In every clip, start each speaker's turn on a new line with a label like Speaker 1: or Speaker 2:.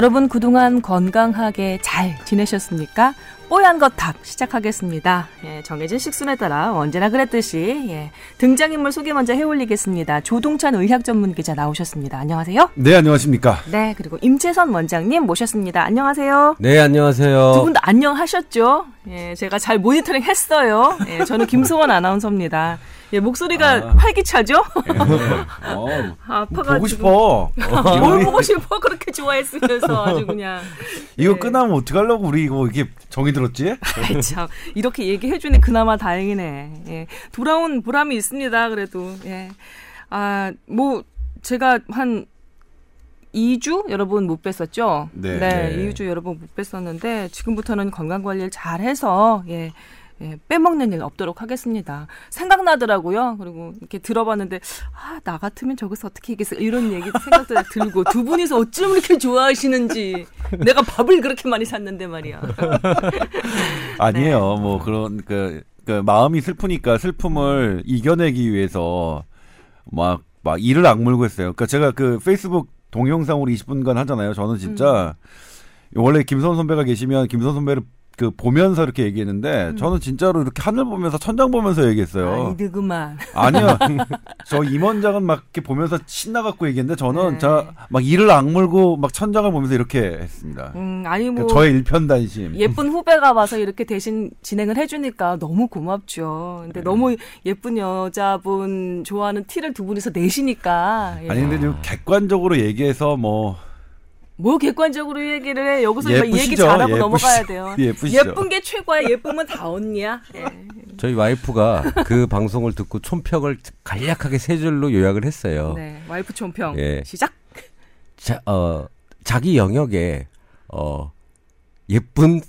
Speaker 1: 여러분 그동안 건강하게 잘 지내셨습니까? 뽀얀 거탑 시작하겠습니다. 예, 정해진 식순에 따라 언제나 그랬듯이 예, 등장인물 소개 먼저 해올리겠습니다. 조동찬 의학 전문 기자 나오셨습니다. 안녕하세요.
Speaker 2: 네, 안녕하십니까.
Speaker 1: 네, 그리고 임채선 원장님 모셨습니다. 안녕하세요.
Speaker 3: 네, 안녕하세요.
Speaker 1: 두 분도 안녕하셨죠? 예, 제가 잘 모니터링 했어요. 예, 저는 김소원 아나운서입니다. 예, 목소리가 아. 활기차죠? 예.
Speaker 2: 어, 아파가지고. 보고 싶어.
Speaker 1: 뭘 보고 싶어? 그렇게 좋아했으면서 아주 그냥.
Speaker 2: 이거 예. 끝나면 어떡하려고 우리 이거 이게 정이 들었지?
Speaker 1: 아이, 참. 이렇게 얘기해주니 그나마 다행이네. 예. 돌아온 보람이 있습니다, 그래도. 예. 아, 뭐, 제가 한 2주 여러분 못 뵀었죠? 네. 네. 2주 여러분 못 뵀었는데 지금부터는 건강 관리를 잘 해서 예. 예, 빼먹는 일 없도록 하겠습니다. 생각나더라고요. 그리고 이렇게 들어봤는데 아, 나 같으면 저기서 어떻게 얘기했어 이런 얘기 생각도 들고 두 분이서 어쩜 이렇게 좋아하시는지 내가 밥을 그렇게 많이 샀는데 말이야.
Speaker 2: 아니에요. 네. 뭐 그런 그, 그 마음이 슬프니까 슬픔을 이겨내기 위해서 막막 이를 악물고 했어요. 그러니까 제가 그 페이스북 동영상으로 20분간 하잖아요. 저는 진짜 음. 원래 김선 선배가 계시면 김선 선배를 그 보면서 이렇게 얘기했는데 음. 저는 진짜로 이렇게 하늘 보면서 천장 보면서 얘기했어요.
Speaker 1: 아니 그만.
Speaker 2: 아니요. 저 임원장은 막 이렇게 보면서 신나 갖고 얘기했는데 저는 네. 저막 이를 악물고 막 천장을 보면서 이렇게 했습니다.
Speaker 1: 음 아니 뭐
Speaker 2: 그러니까 저의 일편단심.
Speaker 1: 예쁜 후배가 와서 이렇게 대신 진행을 해 주니까 너무 고맙죠. 근데 네. 너무 예쁜 여자분 좋아하는 티를 두 분이서 내시니까.
Speaker 2: 예. 아니 근데 좀 객관적으로 얘기해서 뭐
Speaker 1: 뭐 객관적으로 얘기를 해. 여기서 예쁘시죠? 얘기 잘하고 예쁘시, 넘어가야 돼요. 예쁘시죠? 예쁜 게 최고야. 예쁘면 다 언니야. 예.
Speaker 3: 저희 와이프가 그 방송을 듣고 촌평을 간략하게 세 줄로 요약을 했어요.
Speaker 1: 네, 와이프 촌평. 예. 시작.
Speaker 3: 자, 어, 자기 영역에 어 예쁜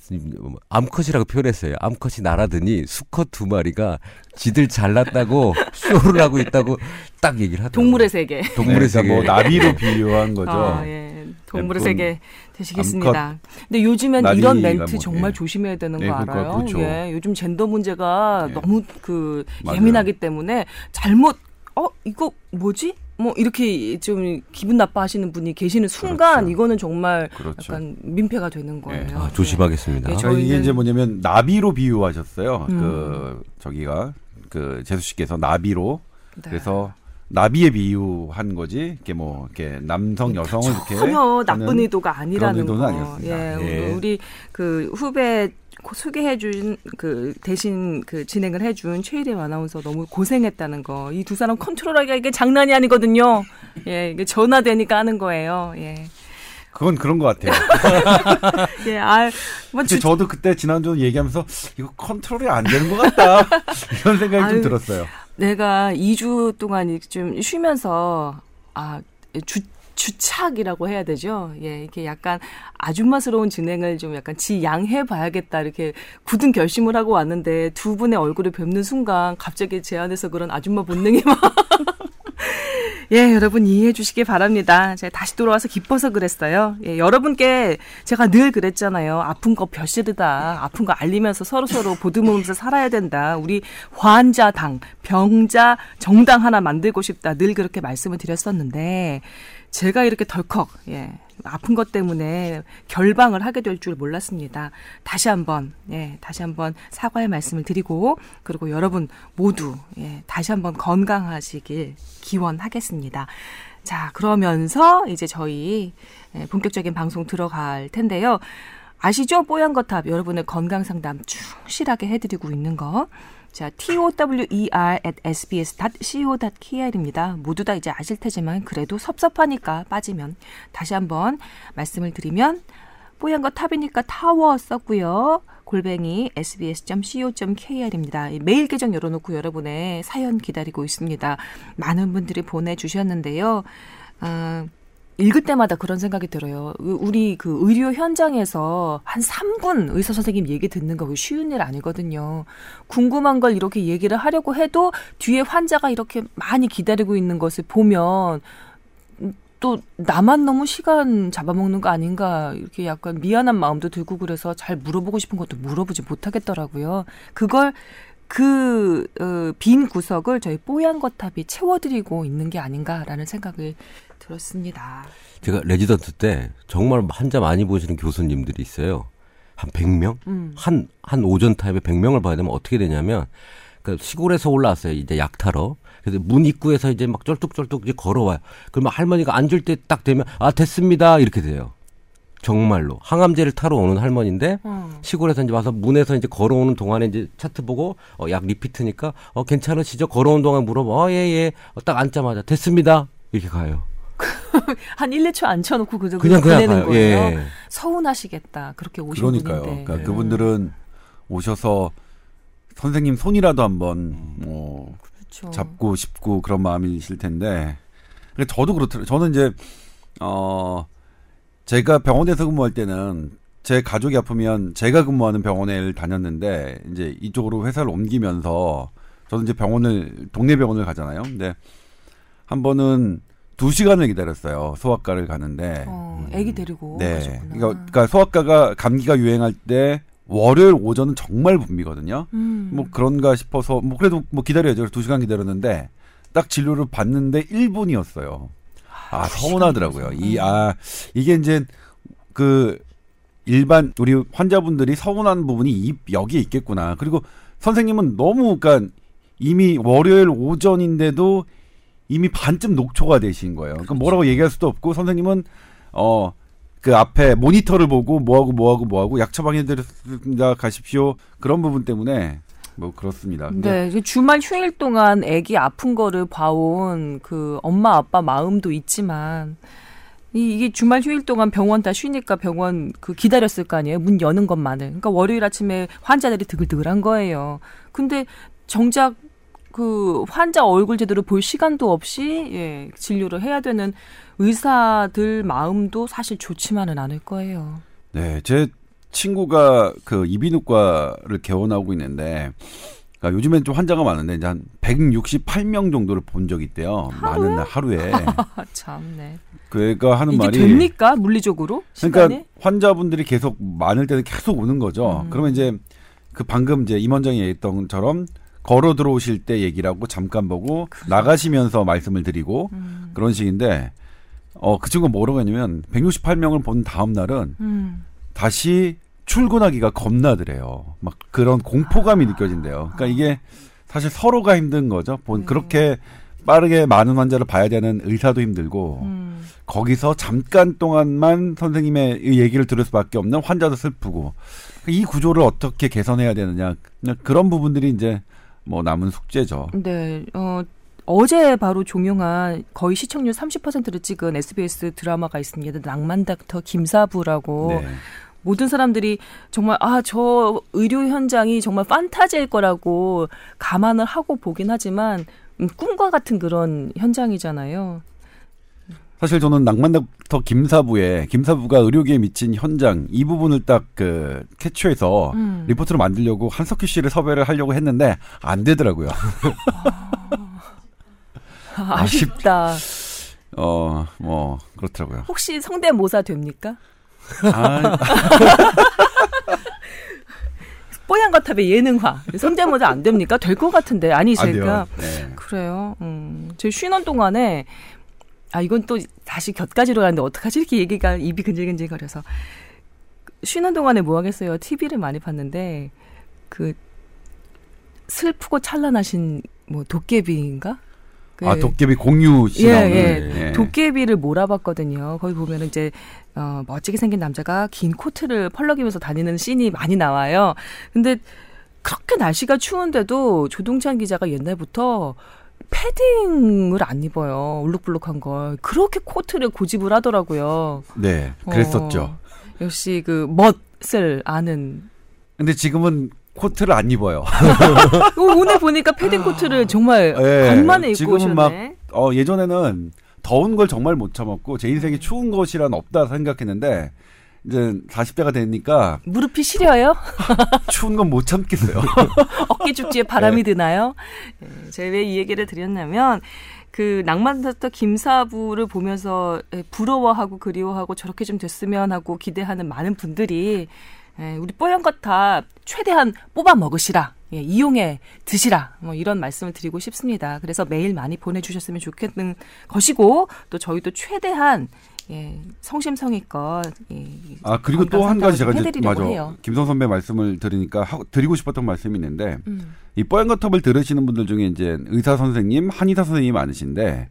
Speaker 3: 암컷이라고 표현했어요. 암컷이 날아드니 수컷 두 마리가 지들 잘났다고 쇼를 하고 있다고 딱 얘기를 하더라고요.
Speaker 1: 동물의 세계.
Speaker 3: 동물의
Speaker 2: 네, 그러니까 뭐 나비로 비유한 거죠. 아,
Speaker 1: 예. 동물의 세계 되시겠습니다. 근데 요즘엔 이런 멘트 정말 예. 조심해야 되는 네, 거 그러니까 알아요? 그렇죠. 예. 요즘 젠더 문제가 예. 너무 그 맞아요. 예민하기 때문에 잘못 어 이거 뭐지? 뭐 이렇게 좀 기분 나빠하시는 분이 계시는 순간 그렇죠. 이거는 정말 그렇죠. 약간 민폐가 되는 거예요. 네.
Speaker 3: 아, 조심하겠습니다. 네.
Speaker 2: 네, 이게 이제 뭐냐면 나비로 비유하셨어요. 음. 그 저기가 그 재수 씨께서 나비로 네. 그래서 나비에 비유한 거지. 이렇게 뭐 이렇게 남성 여성을 이렇게
Speaker 1: 전혀 나쁜 의도가 아니라는 거. 아니었습니다. 예, 예. 우리 그 후배 소개해 준 그 대신 그 진행을 해 준 최일의 아나운서 너무 고생했다는 거. 이 두 사람 컨트롤하기가 이게 장난이 아니거든요. 예, 이게 전화되니까 하는 거예요. 예.
Speaker 2: 그건 그런 것 같아요.
Speaker 1: 예, 아,
Speaker 2: 뭐 주... 저도 그때 지난주 얘기하면서 이거 컨트롤이 안 되는 것 같다 이런 생각이 아유, 좀 들었어요.
Speaker 1: 내가 2주 동안 좀 쉬면서 아 주, 주착이라고 해야 되죠. 예, 이렇게 약간 아줌마스러운 진행을 좀 약간 지양해 봐야겠다 이렇게 굳은 결심을 하고 왔는데 두 분의 얼굴을 뵙는 순간 갑자기 제 안에서 그런 아줌마 본능이 막 예, 여러분 이해해 주시기 바랍니다. 제가 다시 돌아와서 기뻐서 그랬어요. 예, 여러분께 제가 늘 그랬잖아요. 아픈 거 별시르다. 아픈 거 알리면서 서로서로 보듬으면서 살아야 된다. 우리 환자당, 병자 정당 하나 만들고 싶다. 늘 그렇게 말씀을 드렸었는데 제가 이렇게 덜컥 예, 아픈 것 때문에 결방을 하게 될 줄 몰랐습니다. 다시 한번 예, 다시 한번 사과의 말씀을 드리고 그리고 여러분 모두 예, 다시 한번 건강하시길 기원하겠습니다. 자, 그러면서 이제 저희 예, 본격적인 방송 들어갈 텐데요. 아시죠? 뽀얀 거탑 여러분의 건강 상담 충실하게 해드리고 있는 거. 자, tower at sbs.co.kr입니다. 모두 다 이제 아실 테지만 그래도 섭섭하니까 빠지면 다시 한번 말씀을 드리면 뽀얀 거 탑이니까 타워 썼고요. 골뱅이 sbs.co.kr입니다. 메일 계정 열어놓고 여러분의 사연 기다리고 있습니다. 많은 분들이 보내주셨는데요. 어, 읽을 때마다 그런 생각이 들어요. 우리 그 의료 현장에서 한 3분 의사 선생님 얘기 듣는 거 쉬운 일 아니거든요. 궁금한 걸 이렇게 얘기를 하려고 해도 뒤에 환자가 이렇게 많이 기다리고 있는 것을 보면 또 나만 너무 시간 잡아먹는 거 아닌가 이렇게 약간 미안한 마음도 들고 그래서 잘 물어보고 싶은 것도 물어보지 못하겠더라고요. 그걸 그 빈 어, 구석을 저희 뽀얀 거탑이 채워드리고 있는 게 아닌가라는 생각을 들었습니다.
Speaker 3: 제가 레지던트 때 정말 환자 많이 보시는 교수님들이 있어요. 한 100명? 음. 한, 한 오전 타입에 100명을 봐야 되면 어떻게 되냐면, 그 시골에서 올라왔어요. 이제 약 타러. 그래서 문 입구에서 이제 막 쩔뚝쩔뚝 이제 걸어와요. 그러면 할머니가 앉을 때 딱 되면, 아, 됐습니다. 이렇게 돼요. 정말로 항암제를 타러 오는 할머니인데 어. 시골에서 이제 와서 문에서 이제 걸어오는 동안에 이제 차트 보고 어, 약 리피트니까 어 괜찮으시죠? 걸어오는 동안 물어봐. 어, 예, 예. 어, 딱 앉자마자 됐습니다. 이렇게 가요.
Speaker 1: 한 1, 2초 앉혀놓고 그저 그냥 그냥 보내는 거예요. 예. 서운하시겠다. 그렇게 오신
Speaker 2: 그러니까요.
Speaker 1: 분인데.
Speaker 2: 그러니까 네. 그분들은 오셔서 선생님 손이라도 한번 뭐 그렇죠. 잡고 싶고 그런 마음이실 텐데. 저도 그렇더라고요. 저는 이제 어 제가 병원에서 근무할 때는 제 가족이 아프면 제가 근무하는 병원에 다녔는데 이제 이쪽으로 회사를 옮기면서 저는 이제 병원을 동네 병원을 가잖아요. 근데 한 번은 두 시간을 기다렸어요. 소아과를 가는데.
Speaker 1: 어, 아기 데리고. 네. 가셨구나.
Speaker 2: 그러니까, 그러니까 소아과가 감기가 유행할 때 월요일 오전은 정말 붐비거든요. 음. 뭐 그런가 싶어서 뭐 그래도 뭐 기다려야죠. 두 시간 기다렸는데 딱 진료를 받는데 1분이었어요. 아, 서운하더라고요. 이, 아, 이게 이제 그 일반 우리 환자분들이 서운한 부분이 이, 여기에 있겠구나. 그리고 선생님은 너무 그러니까 이미 월요일 오전인데도 이미 반쯤 녹초가 되신 거예요. 그러니까 뭐라고 얘기할 수도 없고 선생님은 어 그 앞에 모니터를 보고 뭐하고 뭐하고 뭐하고 약 처방해 드렸습니다 가십시오 그런 부분 때문에 뭐 그렇습니다.
Speaker 1: 네, 주말 휴일 동안 아기 아픈 거를 봐온 그 엄마 아빠 마음도 있지만 이, 이게 주말 휴일 동안 병원 다 쉬니까 병원 그 기다렸을 거 아니에요. 문 여는 것만을. 그러니까 월요일 아침에 환자들이 드글드글한 거예요. 근데 정작 그 환자 얼굴 제대로 볼 시간도 없이 예, 진료를 해야 되는 의사들 마음도 사실 좋지만은 않을 거예요.
Speaker 2: 네, 제 친구가 그 이비인후과를 개원하고 있는데 그러니까 요즘엔 좀 환자가 많은데 이제 한 168명 정도를 본 적이 있대요. 하루에? 많은 날 하루에.
Speaker 1: 참네.
Speaker 2: 그가 하는
Speaker 1: 이게
Speaker 2: 말이
Speaker 1: 됩니까 물리적으로?
Speaker 2: 그러니까 환자분들이 계속 많을 때는 계속 오는 거죠. 음. 그러면 이제 그 방금 이제 임원장이 얘기했던 것처럼 걸어 들어오실 때 얘기를 하고 잠깐 보고 그래. 나가시면서 말씀을 드리고 음. 그런 식인데 어 그 친구가 뭐라고 했냐면 168명을 본 다음 날은 음. 다시 출근하기가 겁나더래요. 막 그런 공포감이 느껴진대요. 그러니까 이게 사실 서로가 힘든 거죠. 본 네. 그렇게 빠르게 많은 환자를 봐야 되는 의사도 힘들고 음. 거기서 잠깐 동안만 선생님의 얘기를 들을 수밖에 없는 환자도 슬프고 이 구조를 어떻게 개선해야 되느냐 그런 부분들이 이제 뭐 남은 숙제죠.
Speaker 1: 네. 어 어제 바로 종영한 거의 시청률 30%를 찍은 SBS 드라마가 있습니다. 낭만 닥터 김사부라고 네. 모든 사람들이 정말 아 저 의료 현장이 정말 판타지일 거라고 감안을 하고 보긴 하지만 음, 꿈과 같은 그런 현장이잖아요.
Speaker 2: 사실 저는 낭만닥터 김사부의 김사부가 의료계에 미친 현장 이 부분을 딱 그 캐치해서 음. 리포트를 만들려고 한석규 씨를 섭외를 하려고 했는데 안 되더라고요.
Speaker 1: 아, 아쉽다.
Speaker 2: 어, 뭐 그렇더라고요.
Speaker 1: 혹시 성대모사 됩니까? 아. 뽀얀 거탑의 예능화 성대모사 안 됩니까? 될 것 같은데 아니 제가 네. 그래요. 음, 제 쉬는 동안에 아 이건 또 다시 곁가지로 가는데 어떡하지 이렇게 얘기가 입이 근질근질 거려서 쉬는 동안에 뭐 하겠어요? TV를 많이 봤는데 그 슬프고 찬란하신 뭐 도깨비인가?
Speaker 2: 그, 아 도깨비 공유 씨 예, 예.
Speaker 1: 예. 도깨비를 몰아봤거든요. 거기 보면 이제 어, 멋지게 생긴 남자가 긴 코트를 펄럭이면서 다니는 씬이 많이 나와요. 근데 그렇게 날씨가 추운데도 조동찬 기자가 옛날부터 패딩을 안 입어요. 울룩불룩한 걸. 그렇게 코트를 고집을 하더라고요.
Speaker 2: 네, 그랬었죠. 어,
Speaker 1: 역시 그 멋을 아는.
Speaker 2: 근데 지금은 코트를 안 입어요.
Speaker 1: 오늘 보니까 패딩 코트를 정말 네, 간만에 입고 오셨네. 막
Speaker 2: 어, 예전에는 더운 걸 정말 못 참았고 제 인생에 추운 것이란 없다 생각했는데 이제 40대가 되니까
Speaker 1: 무릎이 시려요?
Speaker 2: 추운 건 못 참겠어요.
Speaker 1: 어깨 축지에 바람이 네. 드나요? 네, 제가 왜 이 얘기를 드렸냐면 그 낭만다터 김사부를 보면서 예, 부러워하고 그리워하고 저렇게 좀 됐으면 하고 기대하는 많은 분들이 예, 우리 뽀얀 것 다 최대한 뽑아 먹으시라. 예, 이용해 드시라 뭐 이런 말씀을 드리고 싶습니다. 그래서 메일 많이 보내주셨으면 좋겠는 것이고 또 저희도 최대한 예, 성심성의껏 예,
Speaker 2: 아 그리고 또 한 가지 제가 이제 맞아
Speaker 1: 해요.
Speaker 2: 김성 선배 말씀을 들으니까 하고, 드리고 싶었던 말씀이 있는데
Speaker 1: 음.
Speaker 2: 이 뽀얀 거탑을 들으시는 분들 중에 이제 의사 선생님, 한의사 선생님이 많으신데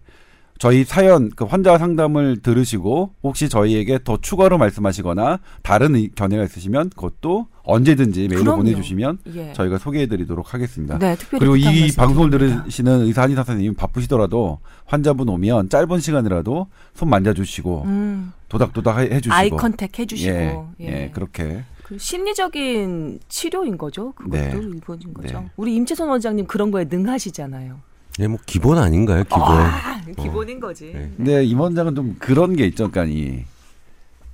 Speaker 2: 저희 사연 그 환자 상담을 들으시고 혹시 저희에게 더 추가로 말씀하시거나 다른 의- 견해가 있으시면 그것도 언제든지 메일로
Speaker 1: 그럼요.
Speaker 2: 보내주시면
Speaker 1: 예.
Speaker 2: 저희가 소개해드리도록 하겠습니다.
Speaker 1: 네, 특별히
Speaker 2: 그리고 이
Speaker 1: 말씀
Speaker 2: 방송을
Speaker 1: 드립니다.
Speaker 2: 들으시는 의사 한의사 선생님 바쁘시더라도 환자분 오면 짧은 시간이라도 손 만져주시고
Speaker 1: 음,
Speaker 2: 도닥도닥 해- 해주시고
Speaker 1: 아이 컨택 해주시고
Speaker 2: 예,
Speaker 1: 예.
Speaker 2: 예, 그렇게
Speaker 1: 그 심리적인 치료인 거죠. 그것도
Speaker 2: 네.
Speaker 1: 일본인 거죠.
Speaker 2: 네.
Speaker 1: 우리 임채선 원장님 그런 거에 능하시잖아요.
Speaker 3: 예, 뭐 기본 아닌가요? 기본.
Speaker 1: 아, 기본인 거지.
Speaker 3: 네.
Speaker 2: 근데 임 원장은 좀 그런 게 있죠, 그러니까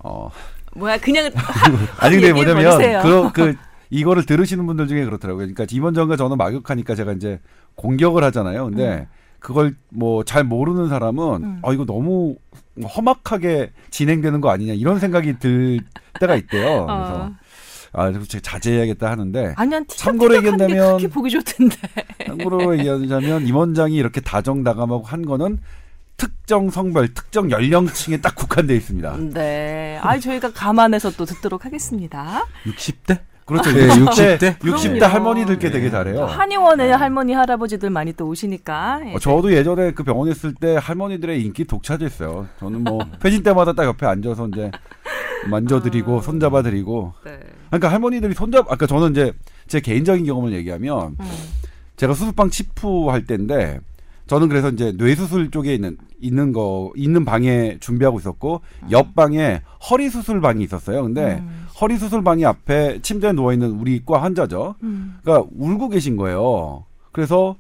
Speaker 2: 어
Speaker 1: 뭐야 그냥
Speaker 2: 아니 근데 뭐냐면
Speaker 1: 버리세요.
Speaker 2: 그, 그 이거를 들으시는 분들 중에 그렇더라고요. 그러니까 임 원장과 저는 막역하니까 제가 이제 공격을 하잖아요. 근데 그걸 뭐 잘 모르는 사람은
Speaker 1: 음.
Speaker 2: 어 이거 너무 험악하게 진행되는 거 아니냐 이런 생각이 들 때가 있대요. 그래서
Speaker 1: 어.
Speaker 2: 아 그래서 제가 자제해야겠다 하는데
Speaker 1: 아니야
Speaker 2: 참고로
Speaker 1: 게
Speaker 2: 얘기한다면-
Speaker 1: 그렇게 보기 좋던데.
Speaker 2: 참고로 얘기하자면 임 원장이 이렇게 다정다감하고 한 거는 특정 성별, 특정 연령층에 딱 국한돼 있습니다.
Speaker 1: 네. 아 저희가 감안해서 또 듣도록 하겠습니다.
Speaker 3: 60대?
Speaker 2: 그렇죠.
Speaker 3: 네,
Speaker 2: 60대,
Speaker 3: 60대?
Speaker 2: 60대
Speaker 1: 그럼요.
Speaker 2: 할머니들께 되게 잘해요.
Speaker 1: 한의원에 할머니 할아버지들 많이 또 오시니까. 예.
Speaker 2: 어, 저도 예전에 그 병원에 있을 때 할머니들의 인기 독차지했어요. 저는 뭐 회진 때마다 딱 옆에 앉아서 이제 만져드리고 손잡아드리고.
Speaker 1: 네.
Speaker 2: 그러니까 할머니들이 손잡. 아까 저는 이제 제 개인적인 경험을 얘기하면
Speaker 1: 음.
Speaker 2: 제가 수술방 치프 할 때인데 저는 그래서 이제 뇌수술 쪽에 있는 있는 거 있는 방에 준비하고 있었고 옆 방에 허리 수술 방이 있었어요. 근데
Speaker 1: 음.
Speaker 2: 허리 수술 방이 앞에 침대에 누워 있는 우리 과 환자죠.
Speaker 1: 음.
Speaker 2: 그러니까 울고 계신 거예요. 그래서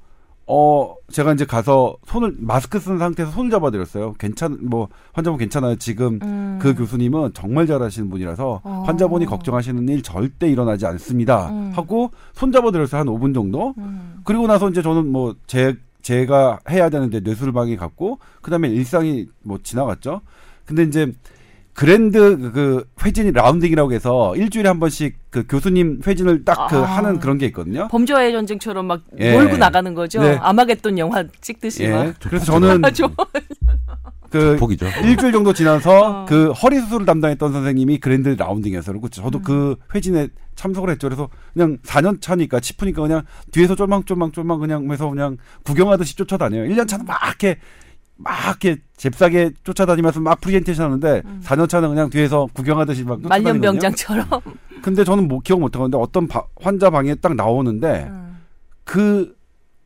Speaker 2: 어 제가 이제 가서 손을 마스크 쓴 상태에서 손을 잡아드렸어요. 괜찮 뭐 환자분 괜찮아요. 지금
Speaker 1: 음.
Speaker 2: 그 교수님은 정말 잘하시는 분이라서
Speaker 1: 어.
Speaker 2: 환자분이 걱정하시는 일 절대 일어나지 않습니다.
Speaker 1: 음.
Speaker 2: 하고 손 잡아드렸어요 한 5분 정도.
Speaker 1: 음.
Speaker 2: 그리고 나서 이제 저는 뭐제 제가 해야 되는데 뇌술방에 갔고 그다음에 일상이 뭐 지나갔죠. 근데 이제 그랜드 그- 그 회진이 라운딩이라고 해서 일주일에 한 번씩 그 교수님 회진을 딱그
Speaker 1: 아.
Speaker 2: 하는 그런 게 있거든요.
Speaker 1: 범죄와의 전쟁처럼 막
Speaker 2: 예.
Speaker 1: 몰고 나가는 거죠.
Speaker 2: 네.
Speaker 1: 아마겟돈 영화 찍듯이
Speaker 2: 예.
Speaker 1: 막.
Speaker 2: 그래서 저는
Speaker 1: 아, 좋아.
Speaker 2: 그
Speaker 3: 복이죠.
Speaker 2: 일주일 정도 지나서
Speaker 1: 어.
Speaker 2: 그 허리 수술을 담당했던 선생님이 그랜드 라운딩에서 그리고 저도 그 회진에 참석을 했죠. 그래서 그냥 4년 차니까 치프니까 그냥 뒤에서 쫄망쫄망쫄망 그냥 해서 그냥 구경하듯이 쫓아다녀요. 1년 차는 막 이렇게 막 이렇게 잽싸게 쫓아다니면서 막 프리젠테이션 하는데 4년 차는 그냥 뒤에서 구경하듯이 막.
Speaker 1: 말년병장처럼.
Speaker 2: 근데 저는 뭐 기억 못 하는데 어떤 바- 환자 방에 딱 나오는데
Speaker 1: 음.
Speaker 2: 그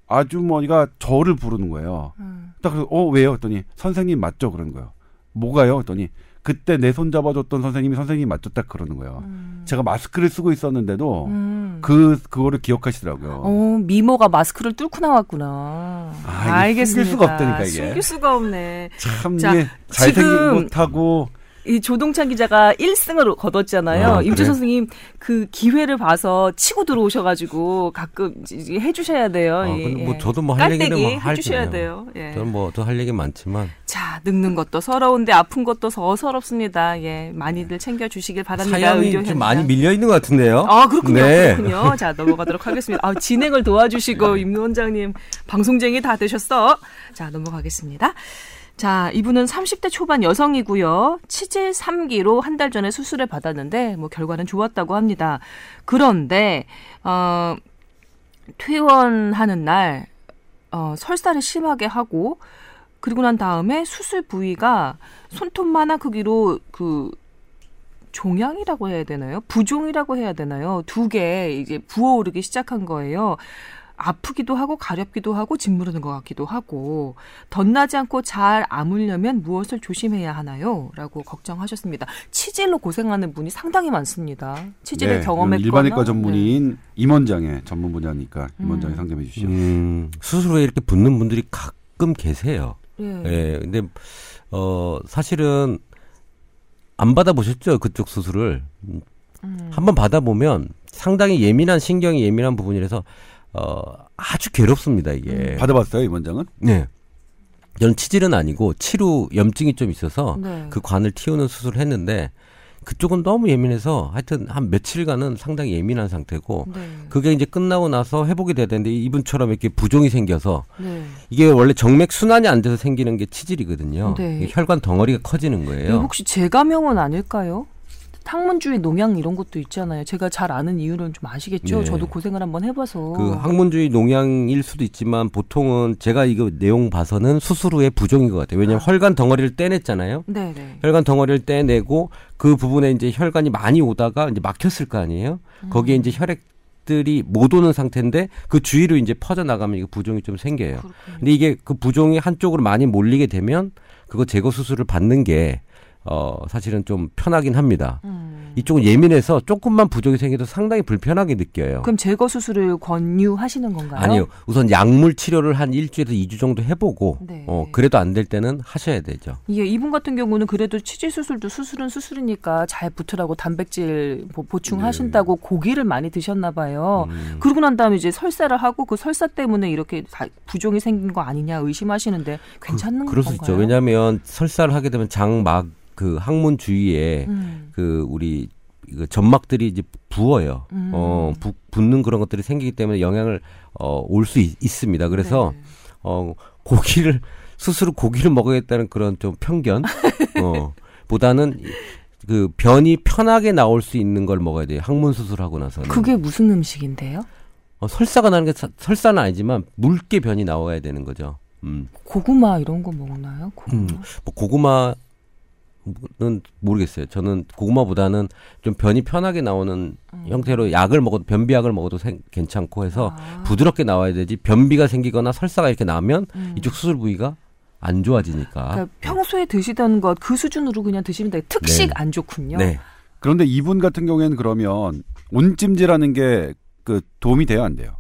Speaker 2: 아주머니가 저를 부르는 거예요.
Speaker 1: 음.
Speaker 2: 딱 그래서 어 왜요? 했더니 선생님 맞죠? 그런 거예요. 뭐가요? 했더니 그때 내 손 잡아줬던 선생님이 선생님 맞죠? 딱 그러는 거예요.
Speaker 1: 음.
Speaker 2: 제가 마스크를 쓰고 있었는데도
Speaker 1: 음.
Speaker 2: 그 그거를 기억하시더라고요.
Speaker 1: 어, 미모가 마스크를 뚫고 나왔구나.
Speaker 2: 아,
Speaker 1: 알겠습니다.
Speaker 2: 숨길 수가 없다니까, 이게.
Speaker 1: 숨길 수가 없네.
Speaker 2: 참
Speaker 1: 자,
Speaker 2: 이게 잘생긴
Speaker 1: 지금
Speaker 2: 못하고
Speaker 1: 이 조동찬 기자가 1승을 거뒀잖아요.
Speaker 3: 아,
Speaker 1: 임주
Speaker 3: 그래?
Speaker 1: 선생님 그 기회를 봐서 치고 들어오셔가지고 가끔 이- 해주셔야 돼요.
Speaker 3: 아,
Speaker 1: 이-
Speaker 3: 근데 뭐
Speaker 1: 예.
Speaker 3: 저도 뭐 할 얘기는
Speaker 1: 깔때기
Speaker 3: 뭐할
Speaker 1: 해주셔야. 돼요. 예.
Speaker 3: 저는 뭐 더 할 얘기 많지만
Speaker 1: 자, 늙는 것도 서러운데 아픈 것도 더 서럽습니다. 예, 많이들 챙겨주시길 바랍니다.
Speaker 3: 사연이 좀. 많이 밀려 있는 것 같은데요.
Speaker 1: 아, 그렇군요.
Speaker 3: 네.
Speaker 1: 그렇군요. 자, 넘어가도록 하겠습니다. 아, 진행을 도와주시고, 임 원장님, 방송쟁이 다 되셨어. 자, 넘어가겠습니다. 자, 이분은 30대 초반 여성이고요. 치질 3기로 한 달 전에 수술을 받았는데, 뭐, 결과는 좋았다고 합니다. 그런데, 어, 퇴원하는 날, 어, 설사를 심하게 하고, 그리고 난 다음에 수술 부위가 손톱만한 크기로 그 종양이라고 해야 되나요? 부종이라고 해야 되나요? 두 개 이제 부어오르기 시작한 거예요. 아프기도 하고 가렵기도 하고 짓무르는 것 같기도 하고 덧나지 않고 잘 아물려면 무엇을 조심해야 하나요? 라고 걱정하셨습니다. 치질로 고생하는 분이 상당히 많습니다. 치질을
Speaker 2: 네,
Speaker 1: 경험했거나
Speaker 2: 일반외과
Speaker 1: 네.
Speaker 2: 전문의인 임원장의 전문 분야니까 임원장이
Speaker 1: 음.
Speaker 2: 상담해 주시죠.
Speaker 3: 음, 수술 후에 이렇게 붓는 분들이 가끔 계세요.
Speaker 1: 네.
Speaker 3: 예, 근데 어 사실은 안 받아보셨죠 그쪽 수술을 음,
Speaker 1: 음.
Speaker 3: 한번 받아보면 상당히 예민한 신경이 예민한 부분이라서 어 아주 괴롭습니다 이게.
Speaker 1: 음.
Speaker 2: 받아봤어요 임원장은?
Speaker 3: 네. 저는 치질은 아니고 치루 염증이 좀 있어서
Speaker 1: 네.
Speaker 3: 그 관을 틔우는 수술을 했는데 그쪽은 너무 예민해서 하여튼 한 며칠간은 상당히 예민한 상태고
Speaker 1: 네.
Speaker 3: 그게 이제 끝나고 나서 회복이 돼야 되는데 이분처럼 이렇게 부종이 생겨서
Speaker 1: 네.
Speaker 3: 이게 원래 정맥 순환이 안 돼서 생기는 게 치질이거든요.
Speaker 1: 네.
Speaker 3: 혈관 덩어리가 커지는 거예요.
Speaker 1: 혹시 재감형은 아닐까요? 항문주의 농양 이런 것도 있잖아요. 제가 잘 아는 이유는 좀 아시겠죠?
Speaker 3: 네.
Speaker 1: 저도 고생을 한번 해봐서.
Speaker 3: 그 항문주의 농양일 수도 있지만 보통은 제가 이거 내용 봐서는 수술 후에 부종인 것 같아요. 왜냐하면 혈관 덩어리를 떼냈잖아요.
Speaker 1: 네네.
Speaker 3: 혈관 덩어리를 떼내고 그 부분에 이제 혈관이 많이 오다가 이제 막혔을 거 아니에요. 거기에 이제 혈액 들이 못 오는 상태인데 그 주위로 이제 퍼져 나가면 이거 부종이 좀 생겨요.
Speaker 1: 그렇군요.
Speaker 3: 근데 이게 그 부종이 한쪽으로 많이 몰리게 되면 그거 제거 수술을 받는 게 어, 사실은 좀 편하긴 합니다.
Speaker 1: 음.
Speaker 3: 이쪽은 예민해서 조금만 부종이 생겨도 상당히 불편하게 느껴요.
Speaker 1: 그럼 제거 수술을 권유하시는 건가요?
Speaker 3: 아니요. 우선 약물 치료를 한 일주에서 이주 정도 해보고,
Speaker 1: 네.
Speaker 3: 어, 그래도 안 될 때는 하셔야 되죠.
Speaker 1: 예, 이분 같은 경우는 그래도 치질 수술도 수술은 수술이니까 잘 붙으라고 단백질 보- 보충하신다고 고기를 많이 드셨나 봐요.
Speaker 3: 네. 음.
Speaker 1: 그러고 난 다음에 이제 설사를 하고 그 설사 때문에 이렇게 다 부종이 생긴 거 아니냐 의심하시는데 괜찮은
Speaker 3: 그, 그럴 수
Speaker 1: 건가요?
Speaker 3: 있죠. 왜냐하면 설사를 하게 되면 장막 그 항문 주위에
Speaker 1: 음.
Speaker 3: 그 우리 그 점막들이 이제 부어요.
Speaker 1: 음.
Speaker 3: 어, 부, 붓는 그런 것들이 생기기 때문에 영향을 어, 올 수 있습니다. 그래서
Speaker 1: 네.
Speaker 3: 어, 고기를 스스로 고기를 먹어야겠다는 그런 좀 편견 어, 보다는 그 변이 편하게 나올 수 있는 걸 먹어야 돼요. 항문 수술하고 나서는.
Speaker 1: 그게 무슨 음식인데요?
Speaker 3: 어, 설사가 나는 게 사- 설사는 아니지만 묽게 변이 나와야 되는 거죠. 음.
Speaker 1: 고구마 이런 거 먹나요? 고구마.
Speaker 3: 음. 뭐 고구마 는 모르겠어요. 저는 고구마보다는 좀 변이 편하게 나오는
Speaker 1: 음.
Speaker 3: 형태로 약을 먹어도 변비약을 먹어도 생- 괜찮고 해서
Speaker 1: 아.
Speaker 3: 부드럽게 나와야 되지 변비가 생기거나 설사가 이렇게 나면
Speaker 1: 음.
Speaker 3: 이쪽 수술 부위가 안 좋아지니까.
Speaker 1: 그러니까 평소에 드시던 것 그 수준으로 그냥 드시면 돼요. 특식
Speaker 3: 네.
Speaker 1: 안 좋군요.
Speaker 3: 네.
Speaker 2: 그런데 이분 같은 경우에는 그러면 온찜질하는 게 그 도움이 돼요, 안 돼요?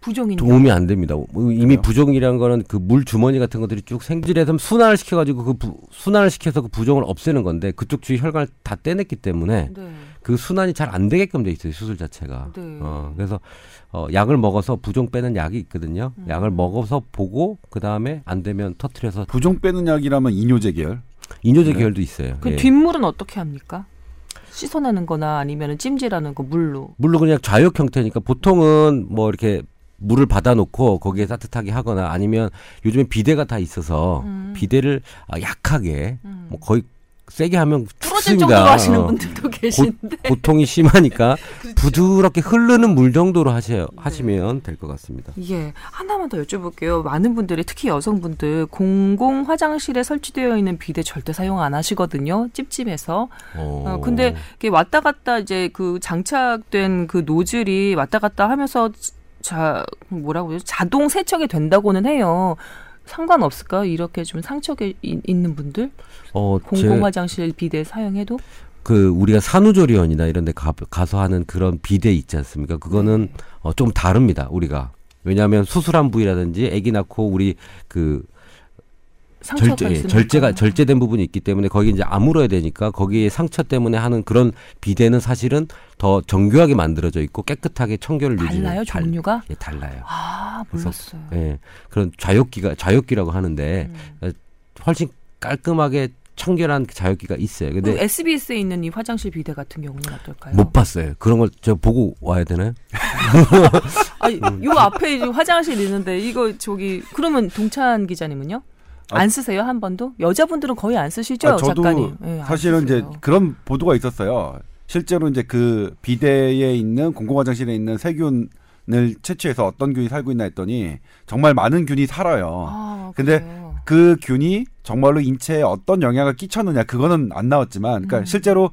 Speaker 1: 부종인
Speaker 3: 도움이 안 됩니다. 뭐 이미
Speaker 2: 그래요?
Speaker 3: 부종이라는 거는 그 물 주머니 같은 것들이 쭉 생질해서 순환을 시켜가지고 그 부, 순환을 시켜서 그 부종을 없애는 건데 그쪽 주위 혈관을 다 떼냈기 때문에
Speaker 1: 네.
Speaker 3: 그 순환이 잘 안 되게끔 돼 있어요 수술 자체가.
Speaker 1: 네.
Speaker 3: 어, 그래서 어, 약을 먹어서 부종 빼는 약이 있거든요.
Speaker 1: 음.
Speaker 3: 약을 먹어서 보고 그 다음에 안 되면 터트려서
Speaker 2: 부종 빼는 약이라면 이뇨제 계열.
Speaker 3: 이뇨제
Speaker 2: 네.
Speaker 3: 계열도 있어요.
Speaker 1: 그
Speaker 3: 예.
Speaker 1: 뒷물은 어떻게 합니까? 씻어내는 거나 아니면 찜질하는 거 물로.
Speaker 3: 물론 그냥 좌욕 형태니까 보통은 뭐 이렇게 물을 받아놓고 거기에 따뜻하게 하거나 아니면 요즘에 비데가 다 있어서
Speaker 1: 음.
Speaker 3: 비데를 아, 약하게
Speaker 1: 음.
Speaker 3: 뭐 거의 세게 하면 죽습니다.
Speaker 1: 하시는
Speaker 3: 어.
Speaker 1: 분들도 계신데.
Speaker 3: 고 통이 심하니까
Speaker 1: 그렇죠.
Speaker 3: 부드럽게 흐르는 물 정도로 하셔,
Speaker 1: 네.
Speaker 3: 하시면 될것 같습니다.
Speaker 1: 예, 하나만 더 여쭤볼게요. 많은 분들이 특히 여성분들 공공 화장실에 설치되어 있는 비데 절대 사용 안 하시거든요. 찝찝해서.
Speaker 3: 어,
Speaker 1: 어, 근데 이게 왔다 갔다 이제 그 장착된 그 노즐이 왔다 갔다 하면서 자 뭐라고 해요? 자동 세척이 된다고는 해요. 상관없을까? 이렇게 좀 상처가 이- 있는 분들
Speaker 3: 어,
Speaker 1: 공공
Speaker 3: 제-
Speaker 1: 화장실 비데 사용해도
Speaker 3: 그 우리가 산후조리원이나 이런 데 가, 가서 하는 그런 비데 있지 않습니까? 그거는
Speaker 1: 네.
Speaker 3: 어, 좀 다릅니다. 우리가. 왜냐하면 수술한 부위라든지 아기 낳고 우리 그 절제, 예. 절제가 절제된 부분이 있기 때문에 거기 이제 아물어야 되니까 거기에 상처 때문에 하는 그런 비데는 사실은 더 정교하게 만들어져 있고 깨끗하게 청결을 유지하는
Speaker 1: 달라요
Speaker 3: 달-
Speaker 1: 종류가?
Speaker 3: 예, 달라요.
Speaker 1: 아
Speaker 3: 그래서-
Speaker 1: 몰랐어요.
Speaker 3: 예. 그런 좌욕기가 좌욕기라고 하는데
Speaker 1: 음.
Speaker 3: 훨씬 깔끔하게 청결한 그 자욕기가 있어요. 근데
Speaker 1: SBS에 있는 이 화장실 비데 같은 경우는 어떨까요?
Speaker 3: 못 봤어요. 그런 걸 저 보고 와야 되나요?
Speaker 1: 아니,
Speaker 3: 음.
Speaker 1: 요 앞에 화장실 있는데 이거 저기 그러면 동찬 기자님은요? 안 쓰세요 한 번도? 여자분들은 거의 안 쓰시죠,
Speaker 2: 아, 저도
Speaker 1: 작가님? 예, 안
Speaker 2: 사실은 이제. 그런 보도가 있었어요. 실제로 이제 그 비대에 있는 공공 화장실에 있는 세균을 채취해서 어떤 균이 살고 있나 했더니 정말 많은 균이 살아요.
Speaker 1: 아,
Speaker 2: 근데
Speaker 1: 그래요.
Speaker 2: 그 균이 정말로 인체에 어떤 영향을 끼쳤느냐 그거는 안 나왔지만 그러니까
Speaker 1: 음.
Speaker 2: 실제로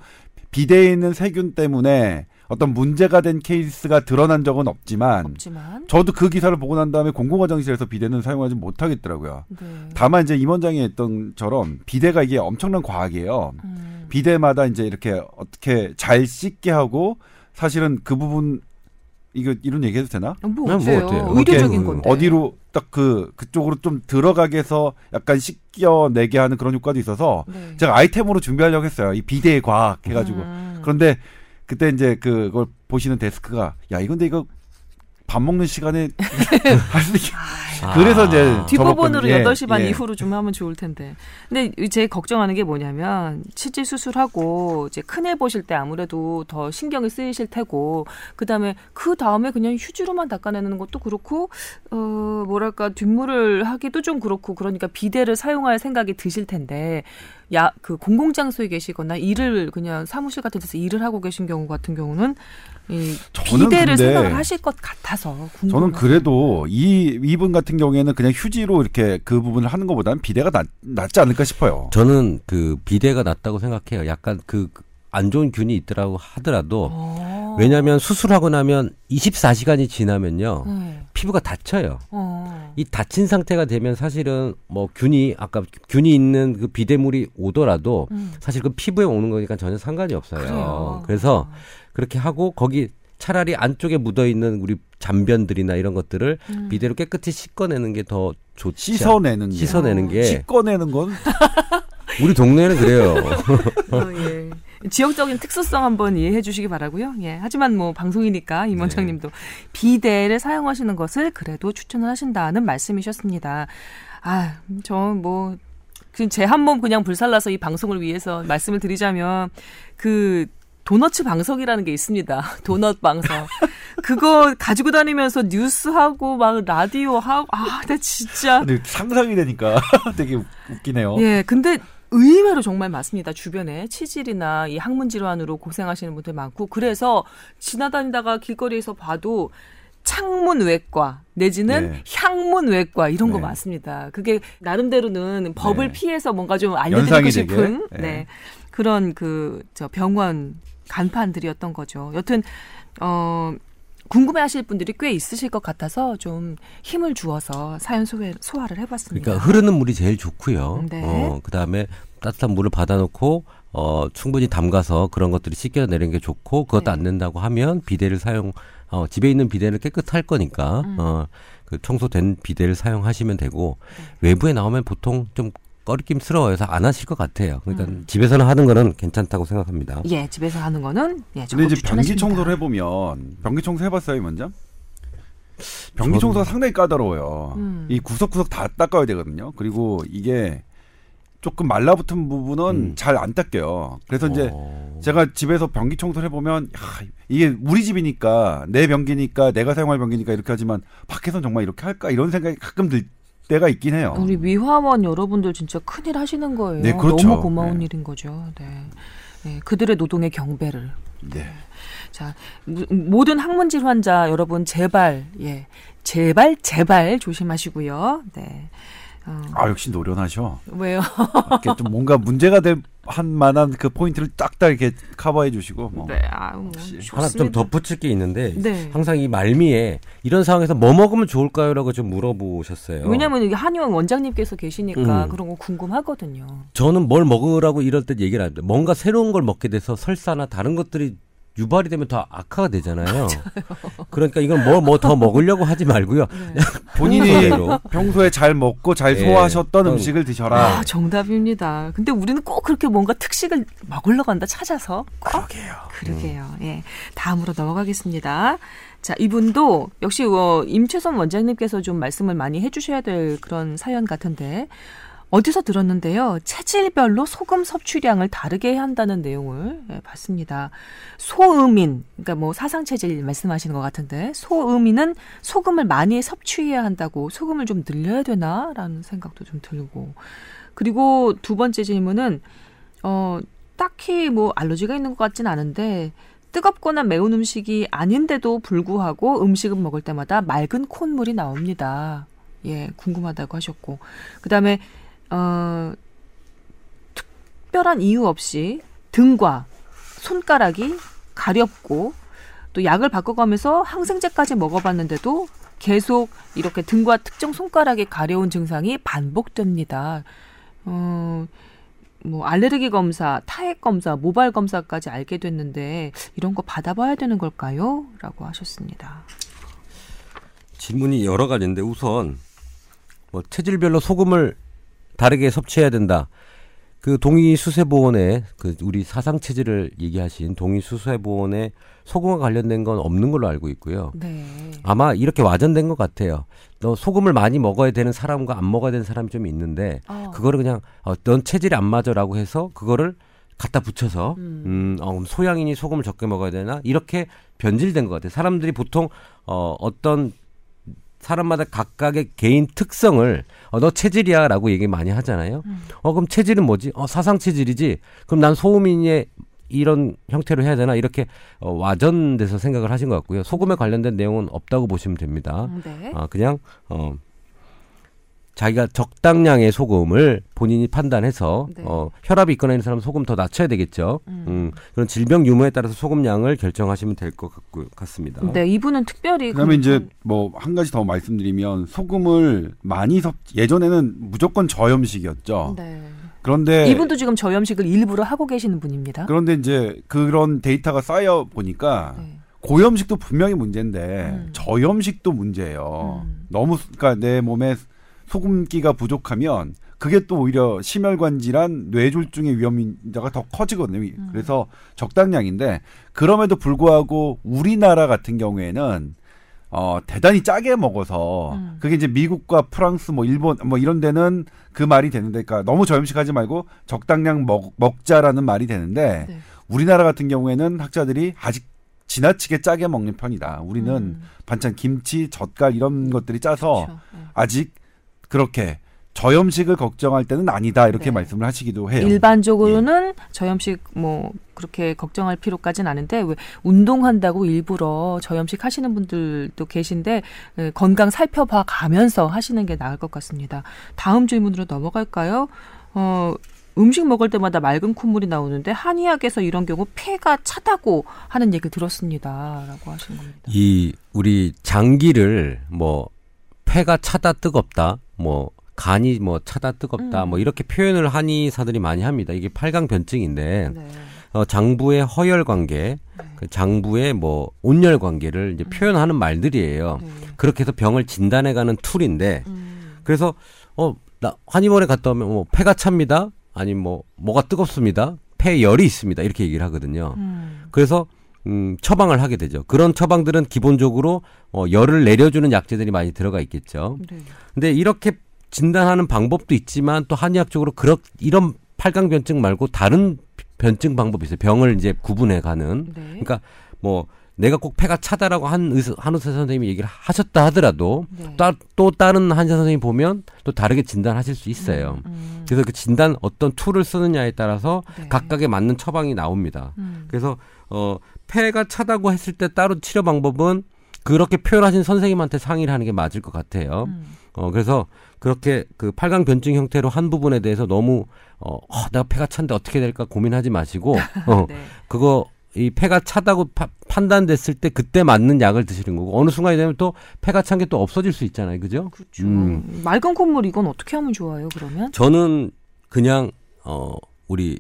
Speaker 2: 비대에 있는 세균 때문에 어떤 문제가 된 케이스가 드러난 적은 없지만
Speaker 1: 없지만
Speaker 2: 저도 그 기사를 보고 난 다음에 공공 화장실에서 비대는 사용하지 못하겠더라고요.
Speaker 1: 네.
Speaker 2: 다만 이제 임원장이 했던처럼 비대가 이게 엄청난 과학이에요.
Speaker 1: 음.
Speaker 2: 비대마다 이제 이렇게 어떻게 잘 씻게 하고 사실은 그 부분 이거 이런 얘기해도 되나?
Speaker 3: 뭐뭐
Speaker 1: 어때요?
Speaker 3: 어때요?
Speaker 1: 의료적인
Speaker 3: 이렇게
Speaker 1: 건데.
Speaker 2: 어디로 딱 그 그쪽으로 좀 들어가게 해서 약간 씻겨 내게 하는 그런 효과도 있어서
Speaker 1: 네.
Speaker 2: 제가 아이템으로 준비하려고 했어요. 이 비대의 과학 해가지고
Speaker 1: 음.
Speaker 2: 그런데 그때 이제 그걸 보시는 데스크가 야 이건데 이거 밥 먹는 시간에 있게. 그래서 이제
Speaker 1: 뒷부분으로
Speaker 2: 접었거든요. 예,
Speaker 1: 8시 반
Speaker 2: 예.
Speaker 1: 이후로 좀 하면 좋을 텐데. 근데 제 걱정하는 게 뭐냐면 치질 수술하고 이제 큰 애 보실 때 아무래도 더 신경이 쓰이실 테고 그다음에 그 다음에 그냥 휴지로만 닦아내는 것도 그렇고 어 뭐랄까 뒷물을 하기도 좀 그렇고 그러니까 비데를 사용할 생각이 드실 텐데 야 그 공공장소에 계시거나 일을 그냥 사무실 같은 데서 일을 하고 계신 경우 같은 경우는 이
Speaker 2: 저는
Speaker 1: 비데를
Speaker 2: 근데
Speaker 1: 생각을 하실 것 같아서 궁금해요.
Speaker 2: 저는 그래도 이 이분 같은 경우에는 그냥 휴지로 이렇게 그 부분을 하는 것보다는 비대가 낫, 낫지 않을까 싶어요.
Speaker 3: 저는 그 비대가 낫다고 생각해요. 약간 그 안 좋은 균이 있더라고 하더라도
Speaker 1: 어.
Speaker 3: 왜냐하면 수술하고 나면 24시간이 지나면요
Speaker 1: 네.
Speaker 3: 피부가 다쳐요.
Speaker 1: 어.
Speaker 3: 이 다친 상태가 되면 사실은 뭐 균이 아까 균이 있는 그 비대물이 오더라도
Speaker 1: 음.
Speaker 3: 사실 그 피부에 오는 거니까 전혀 상관이 없어요.
Speaker 1: 그래요.
Speaker 3: 그래서 그렇게 하고 거기 차라리 안쪽에 묻어 있는 우리 잔변들이나 이런 것들을
Speaker 1: 음.
Speaker 3: 비대로 깨끗이 씻어내는 게 더 좋지. 않-
Speaker 2: 씻어내는 게.
Speaker 3: 씻어내는 게
Speaker 2: 씻어내는 건
Speaker 3: 우리 동네는 그래요.
Speaker 1: 어, 예. 지역적인 특수성 한번 이해해 주시기 바라고요. 예. 하지만 뭐 방송이니까 임 원장님도 비대를 사용하시는 것을 그래도 추천을 하신다는 말씀이셨습니다. 아, 저뭐 제한 몸 그냥 불살라서 이 방송을 위해서 말씀을 드리자면 그 도너츠 방석이라는 게 있습니다. 도넛 방석. 그거 가지고 다니면서 뉴스 하고 막 라디오 하고 아, 나 진짜
Speaker 2: 근데 상상이 되니까 되게 웃- 웃기네요.
Speaker 1: 예, 근데 의외로 정말 많습니다. 주변에 치질이나 이 항문 질환으로 고생하시는 분들 많고 그래서 지나다니다가 길거리에서 봐도 창문 외과 내지는
Speaker 2: 네.
Speaker 1: 향문 외과 이런 거
Speaker 2: 네.
Speaker 1: 많습니다. 그게 나름대로는 법을
Speaker 2: 네.
Speaker 1: 피해서 뭔가 좀 알려드리고 싶은. 네.
Speaker 2: 네.
Speaker 1: 그런 그 저 병원 간판들이었던 거죠. 여튼 어 궁금해하실 분들이 꽤 있으실 것 같아서 좀 힘을 주어서 사연 소개, 소화를 해봤습니다.
Speaker 3: 그러니까 흐르는 물이 제일 좋고요.
Speaker 1: 네.
Speaker 3: 어, 그다음에 따뜻한 물을 받아놓고 어, 충분히 담가서 그런 것들이 씻겨내는 게 좋고 그것도
Speaker 1: 네.
Speaker 3: 안 된다고 하면 비데를 사용 어, 집에 있는 비데는 깨끗할 거니까
Speaker 1: 음.
Speaker 3: 어, 그 청소된 비데를 사용하시면 되고
Speaker 1: 네.
Speaker 3: 외부에 나오면 보통 좀 꺼리낌스러워서 안 하실 것 같아요. 그러니까
Speaker 1: 음.
Speaker 3: 집에서는 하는 거는 괜찮다고 생각합니다.
Speaker 1: 예, 집에서 하는 거는 예,
Speaker 2: 근데 이제. 변기 청소를 해보면 변기 청소 해봤어요, 이 원장? 변기 청소가 상당히 까다로워요.
Speaker 1: 음.
Speaker 2: 이 구석구석 다 닦아야 되거든요. 그리고 이게 조금 말라붙은 부분은
Speaker 3: 음.
Speaker 2: 잘안 닦여요. 그래서 이제
Speaker 3: 어.
Speaker 2: 제가 집에서 변기 청소를 해보면 야, 이게 우리 집이니까 내 변기니까 내가 사용할 변기니까 이렇게 하지만 밖에선 정말 이렇게 할까 이런 생각이 가끔 들 때가 있긴 해요.
Speaker 1: 우리 미화원 여러분들 진짜 큰일 하시는 거예요.
Speaker 2: 네, 그렇죠.
Speaker 1: 너무 고마운
Speaker 2: 네.
Speaker 1: 일인 거죠. 네. 네, 그들의 노동의 경배를.
Speaker 2: 네.
Speaker 1: 자, 무- 모든 항문 질환자 여러분 제발 예. 제발 제발 조심하시고요. 네. 어,
Speaker 2: 아 역시 노련하셔.
Speaker 1: 왜요?
Speaker 2: 이렇게 좀 뭔가 문제가 될 한 만한 그 포인트를 딱딱 이렇게 커버해 주시고 뭐.
Speaker 1: 네. 아, 뭐
Speaker 2: 역시.
Speaker 3: 하나 좀. 덧붙일 게 있는데
Speaker 1: 네.
Speaker 3: 항상 이 말미에 이런 상황에서 뭐 먹으면 좋을까요라고 좀 물어보셨어요.
Speaker 1: 왜냐면 이게 한의원 원장님께서 계시니까
Speaker 3: 음.
Speaker 1: 그런 거 궁금하거든요.
Speaker 3: 저는 뭘 먹으라고 이럴 때 얘기를 합니다. 뭔가 새로운 걸 먹게 돼서 설사나 다른 것들이 유발이 되면 더 악화가 되잖아요. 그러니까 이건 뭐 뭐 더 먹으려고 하지 말고요.
Speaker 1: 네.
Speaker 2: 본인이. 평소에 잘 먹고 잘
Speaker 3: 예.
Speaker 2: 소화하셨던
Speaker 3: 음.
Speaker 2: 음식을 드셔라.
Speaker 1: 아, 정답입니다. 근데 우리는 꼭 그렇게 뭔가 특식을 먹으려고 한다 찾아서.
Speaker 2: 그러게요.
Speaker 1: 그러게요. 예. 다음으로 넘어가겠습니다. 자, 이분도 역시 어, 임채선 원장님께서 좀 말씀을 많이 해주셔야 될 그런 사연 같은데 어디서 들었는데요. 체질별로 소금 섭취량을 다르게 한다는 내용을 예, 봤습니다. 소음인, 그러니까 뭐 사상 체질 말씀하시는 것 같은데 소음인은 소금을 많이 섭취해야 한다고 소금을 좀 늘려야 되나라는 생각도 좀 들고 그리고 두 번째 질문은 어 딱히 뭐 알러지가 있는 것 같진 않은데 뜨겁거나 매운 음식이 아닌데도 불구하고 음식을 먹을 때마다 맑은 콧물이 나옵니다. 예, 궁금하다고 하셨고 그 다음에 어 특별한 이유 없이 등과 손가락이 가렵고 또 약을 바꿔가면서 항생제까지 먹어봤는데도 계속 이렇게 등과 특정 손가락이 가려운 증상이 반복됩니다. 어, 뭐 알레르기 검사, 타액 검사, 모발 검사까지 알게 됐는데 이런 거 받아봐야 되는 걸까요? 라고 하셨습니다.
Speaker 3: 질문이 여러 가지인데 우선 뭐 체질별로 소금을 다르게 섭취해야 된다. 그 동의수세보원의 그 우리 사상 체질을 얘기하신 동의수세보원의 소금과 관련된 건 없는 걸로 알고 있고요.
Speaker 1: 네.
Speaker 3: 아마 이렇게 와전된 것 같아요. 너 소금을 많이 먹어야 되는 사람과 안 먹어야 되는 사람이 좀 있는데
Speaker 1: 어.
Speaker 3: 그거를 그냥 어, 넌 체질이 안 맞아라고 해서 그거를 갖다 붙여서
Speaker 1: 음.
Speaker 3: 음, 어, 소양인이 소금을 적게 먹어야 되나 이렇게 변질된 것 같아요. 사람들이 보통 어, 어떤 사람마다 각각의 개인 특성을 어, 너 체질이야라고 얘기 많이 하잖아요.
Speaker 1: 음.
Speaker 3: 어 그럼 체질은 뭐지? 어 사상 체질이지. 그럼 난 소음인의 이런 형태로 해야 되나 이렇게 어, 와전돼서 생각을 하신 것 같고요. 소금에 관련된 내용은 없다고 보시면 됩니다.
Speaker 1: 네.
Speaker 3: 아 그냥 어 자기가 적당량의 소금을 본인이 판단해서
Speaker 1: 네.
Speaker 3: 어 혈압이 있거나 있는 사람은 소금 더 낮춰야 되겠죠.
Speaker 1: 음.
Speaker 3: 음, 그런 질병 유무에 따라서 소금량을 결정하시면 될 것 같습니다.
Speaker 1: 네, 이분은 특별히
Speaker 2: 그다음에
Speaker 1: 그-
Speaker 2: 이제 뭐 한 가지 더 말씀드리면 소금을 많이 섭 예전에는 무조건 저염식이었죠.
Speaker 1: 네.
Speaker 2: 그런데
Speaker 1: 이분도 지금 저염식을 일부러 하고 계시는 분입니다.
Speaker 2: 그런데 이제 그런 데이터가 쌓여 보니까
Speaker 1: 네.
Speaker 2: 고염식도 분명히 문제인데
Speaker 1: 음.
Speaker 2: 저염식도 문제예요.
Speaker 1: 음.
Speaker 2: 너무 그러니까 내 몸에 소금기가 부족하면 그게 또 오히려 심혈관 질환, 뇌졸중의 위험인자가 더 커지거든요.
Speaker 1: 음.
Speaker 2: 그래서 적당량인데 그럼에도 불구하고 우리나라 같은 경우에는 어 대단히 짜게 먹어서
Speaker 1: 음.
Speaker 2: 그게 이제 미국과 프랑스 뭐 일본 뭐 이런 데는 그 말이 되는데 그러니까 너무 저염식하지 말고 적당량 먹, 먹자라는 말이 되는데
Speaker 1: 네.
Speaker 2: 우리나라 같은 경우에는 학자들이 아직 지나치게 짜게 먹는 편이다. 우리는
Speaker 1: 음.
Speaker 2: 반찬 김치, 젓갈 이런 것들이 짜서
Speaker 1: 그렇죠. 네.
Speaker 2: 아직 그렇게 저염식을 걱정할 때는 아니다 이렇게
Speaker 1: 네.
Speaker 2: 말씀을 하시기도 해요.
Speaker 1: 일반적으로는 저염식 뭐 그렇게 걱정할 필요까지는 않은데 왜 운동한다고 일부러 저염식 하시는 분들도 계신데 예, 건강 살펴봐 가면서 하시는 게 나을 것 같습니다. 다음 질문으로 넘어갈까요? 어 음식 먹을 때마다 맑은 콧물이 나오는데 한의학에서 이런 경우 폐가 차다고 하는 얘기를 들었습니다라고 하시는 겁니다.
Speaker 3: 이 우리 장기를 뭐 폐가 차다 뜨겁다 뭐 간이 뭐 차다 뜨겁다
Speaker 1: 음.
Speaker 3: 뭐 이렇게 표현을 한의사들이 많이 합니다. 이게 팔강 변증인데
Speaker 1: 네.
Speaker 3: 어, 장부의 허열 관계, 그 장부의 뭐 온열 관계를 이제 표현하는 말들이에요.
Speaker 1: 네.
Speaker 3: 그렇게 해서 병을 진단해가는 툴인데
Speaker 1: 음.
Speaker 3: 그래서 어 나 한의원에 갔다 오면 뭐 폐가 찹니다. 아니면 뭐 뭐가 뜨겁습니다. 폐열이 있습니다. 이렇게 얘기를 하거든요.
Speaker 1: 음.
Speaker 3: 그래서 음, 처방을 하게 되죠. 그런 처방들은 기본적으로 어, 열을 내려주는 약재들이 많이 들어가 있겠죠.
Speaker 1: 네.
Speaker 3: 근데 이렇게 진단하는 방법도 있지만 또 한의학적으로 그런 이런 팔강 변증 말고 다른 변증 방법이 있어요. 병을 이제 구분해 가는.
Speaker 1: 네.
Speaker 3: 그러니까 뭐 내가 꼭 폐가 차다라고 한 의사, 한 의사 선생님이 얘기를 하셨다 하더라도
Speaker 1: 네.
Speaker 3: 따, 또 다른 한의사 선생님 보면 또 다르게 진단하실 수 있어요.
Speaker 1: 음.
Speaker 3: 그래서 그 진단 어떤 tool을 쓰느냐에 따라서
Speaker 1: 네.
Speaker 3: 각각에 맞는 처방이 나옵니다.
Speaker 1: 음.
Speaker 3: 그래서 어 폐가 차다고 했을 때 따로 치료 방법은 그렇게 표현하신 선생님한테 상의를 하는 게 맞을 것 같아요.
Speaker 1: 음.
Speaker 3: 어 그래서 그렇게 그 팔강 변증 형태로 한 부분에 대해서 너무 어, 어 내가 폐가 찬데 어떻게 될까 고민하지 마시고 어
Speaker 1: 네.
Speaker 3: 그거 이 폐가 차다고 파- 판단됐을 때 그때 맞는 약을 드시는 거고 어느 순간이 되면 또 폐가 찬 게 또 없어질 수 있잖아요. 그죠?
Speaker 1: 그렇죠.
Speaker 3: 음.
Speaker 1: 맑은 콧물 이건 어떻게 하면 좋아요? 그러면?
Speaker 3: 저는 그냥 어 우리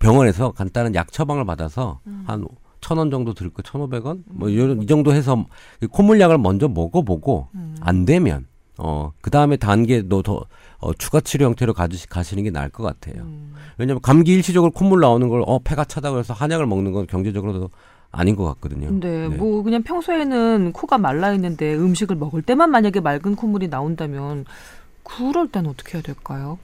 Speaker 3: 병원에서 간단한 약 처방을 받아서
Speaker 1: 음.
Speaker 3: 한 천원 정도 들거 천오백 원? 뭐, 이, 이 정도 해서 이 콧물약을 먼저 먹어보고,
Speaker 1: 음.
Speaker 3: 안 되면, 어, 그 다음에 단계도 더, 어, 추가 치료 형태로 가시, 가시는 게 나을 것 같아요.
Speaker 1: 음.
Speaker 3: 왜냐면 감기 일시적으로 콧물 나오는 걸, 어, 폐가 차다고 해서 한약을 먹는 건 경제적으로도 아닌 것 같거든요.
Speaker 1: 네,
Speaker 3: 네.
Speaker 1: 뭐 그냥 평소에는 코가 말라 있는데 음식을 먹을 때만 만약에 맑은 콧물이 나온다면 그럴 때는 어떻게 해야 될까요?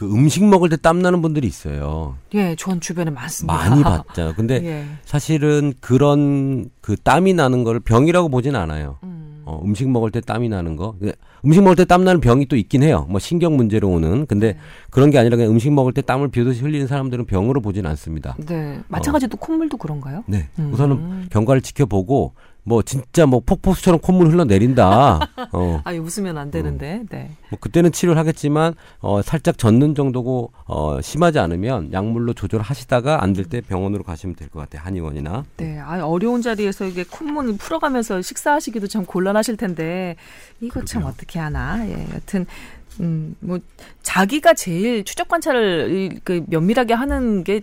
Speaker 3: 그 음식 먹을 때 땀나는 분들이 있어요.
Speaker 1: 예, 전 주변에 많습니다.
Speaker 3: 많이 봤잖아요. 근데
Speaker 1: 예.
Speaker 3: 사실은 그런 그 땀이 나는 거를 병이라고 보진 않아요.
Speaker 1: 음.
Speaker 3: 어, 음식 먹을 때 땀이 나는 거. 근데 음식 먹을 때 땀 나는 병이 또 있긴 해요. 뭐 신경 문제로 오는. 근데
Speaker 1: 네.
Speaker 3: 그런 게 아니라 그냥 음식 먹을 때 땀을 비오듯이 흘리는 사람들은 병으로 보진 않습니다.
Speaker 1: 네, 마찬가지로 콧물도 그런가요?
Speaker 3: 네.
Speaker 1: 음.
Speaker 3: 우선은 경과를 지켜보고 뭐 진짜 뭐 폭포수처럼 콧물 흘러내린다. 어.
Speaker 1: 아, 웃으면 안 되는데. 네.
Speaker 3: 뭐 그때는 치료를 하겠지만 어 살짝 젖는 정도고 어 심하지 않으면 약물로 조절하시다가 안 될 때 병원으로 가시면 될 것 같아요. 한의원이나.
Speaker 1: 네, 아, 어려운 자리에서 이게 콧물을 풀어가면서 식사하시기도 참 곤란하실 텐데 이거 참 어떻게 하나. 예, 여튼 음, 뭐 자기가 제일 추적 관찰을 이- 그 면밀하게 하는 게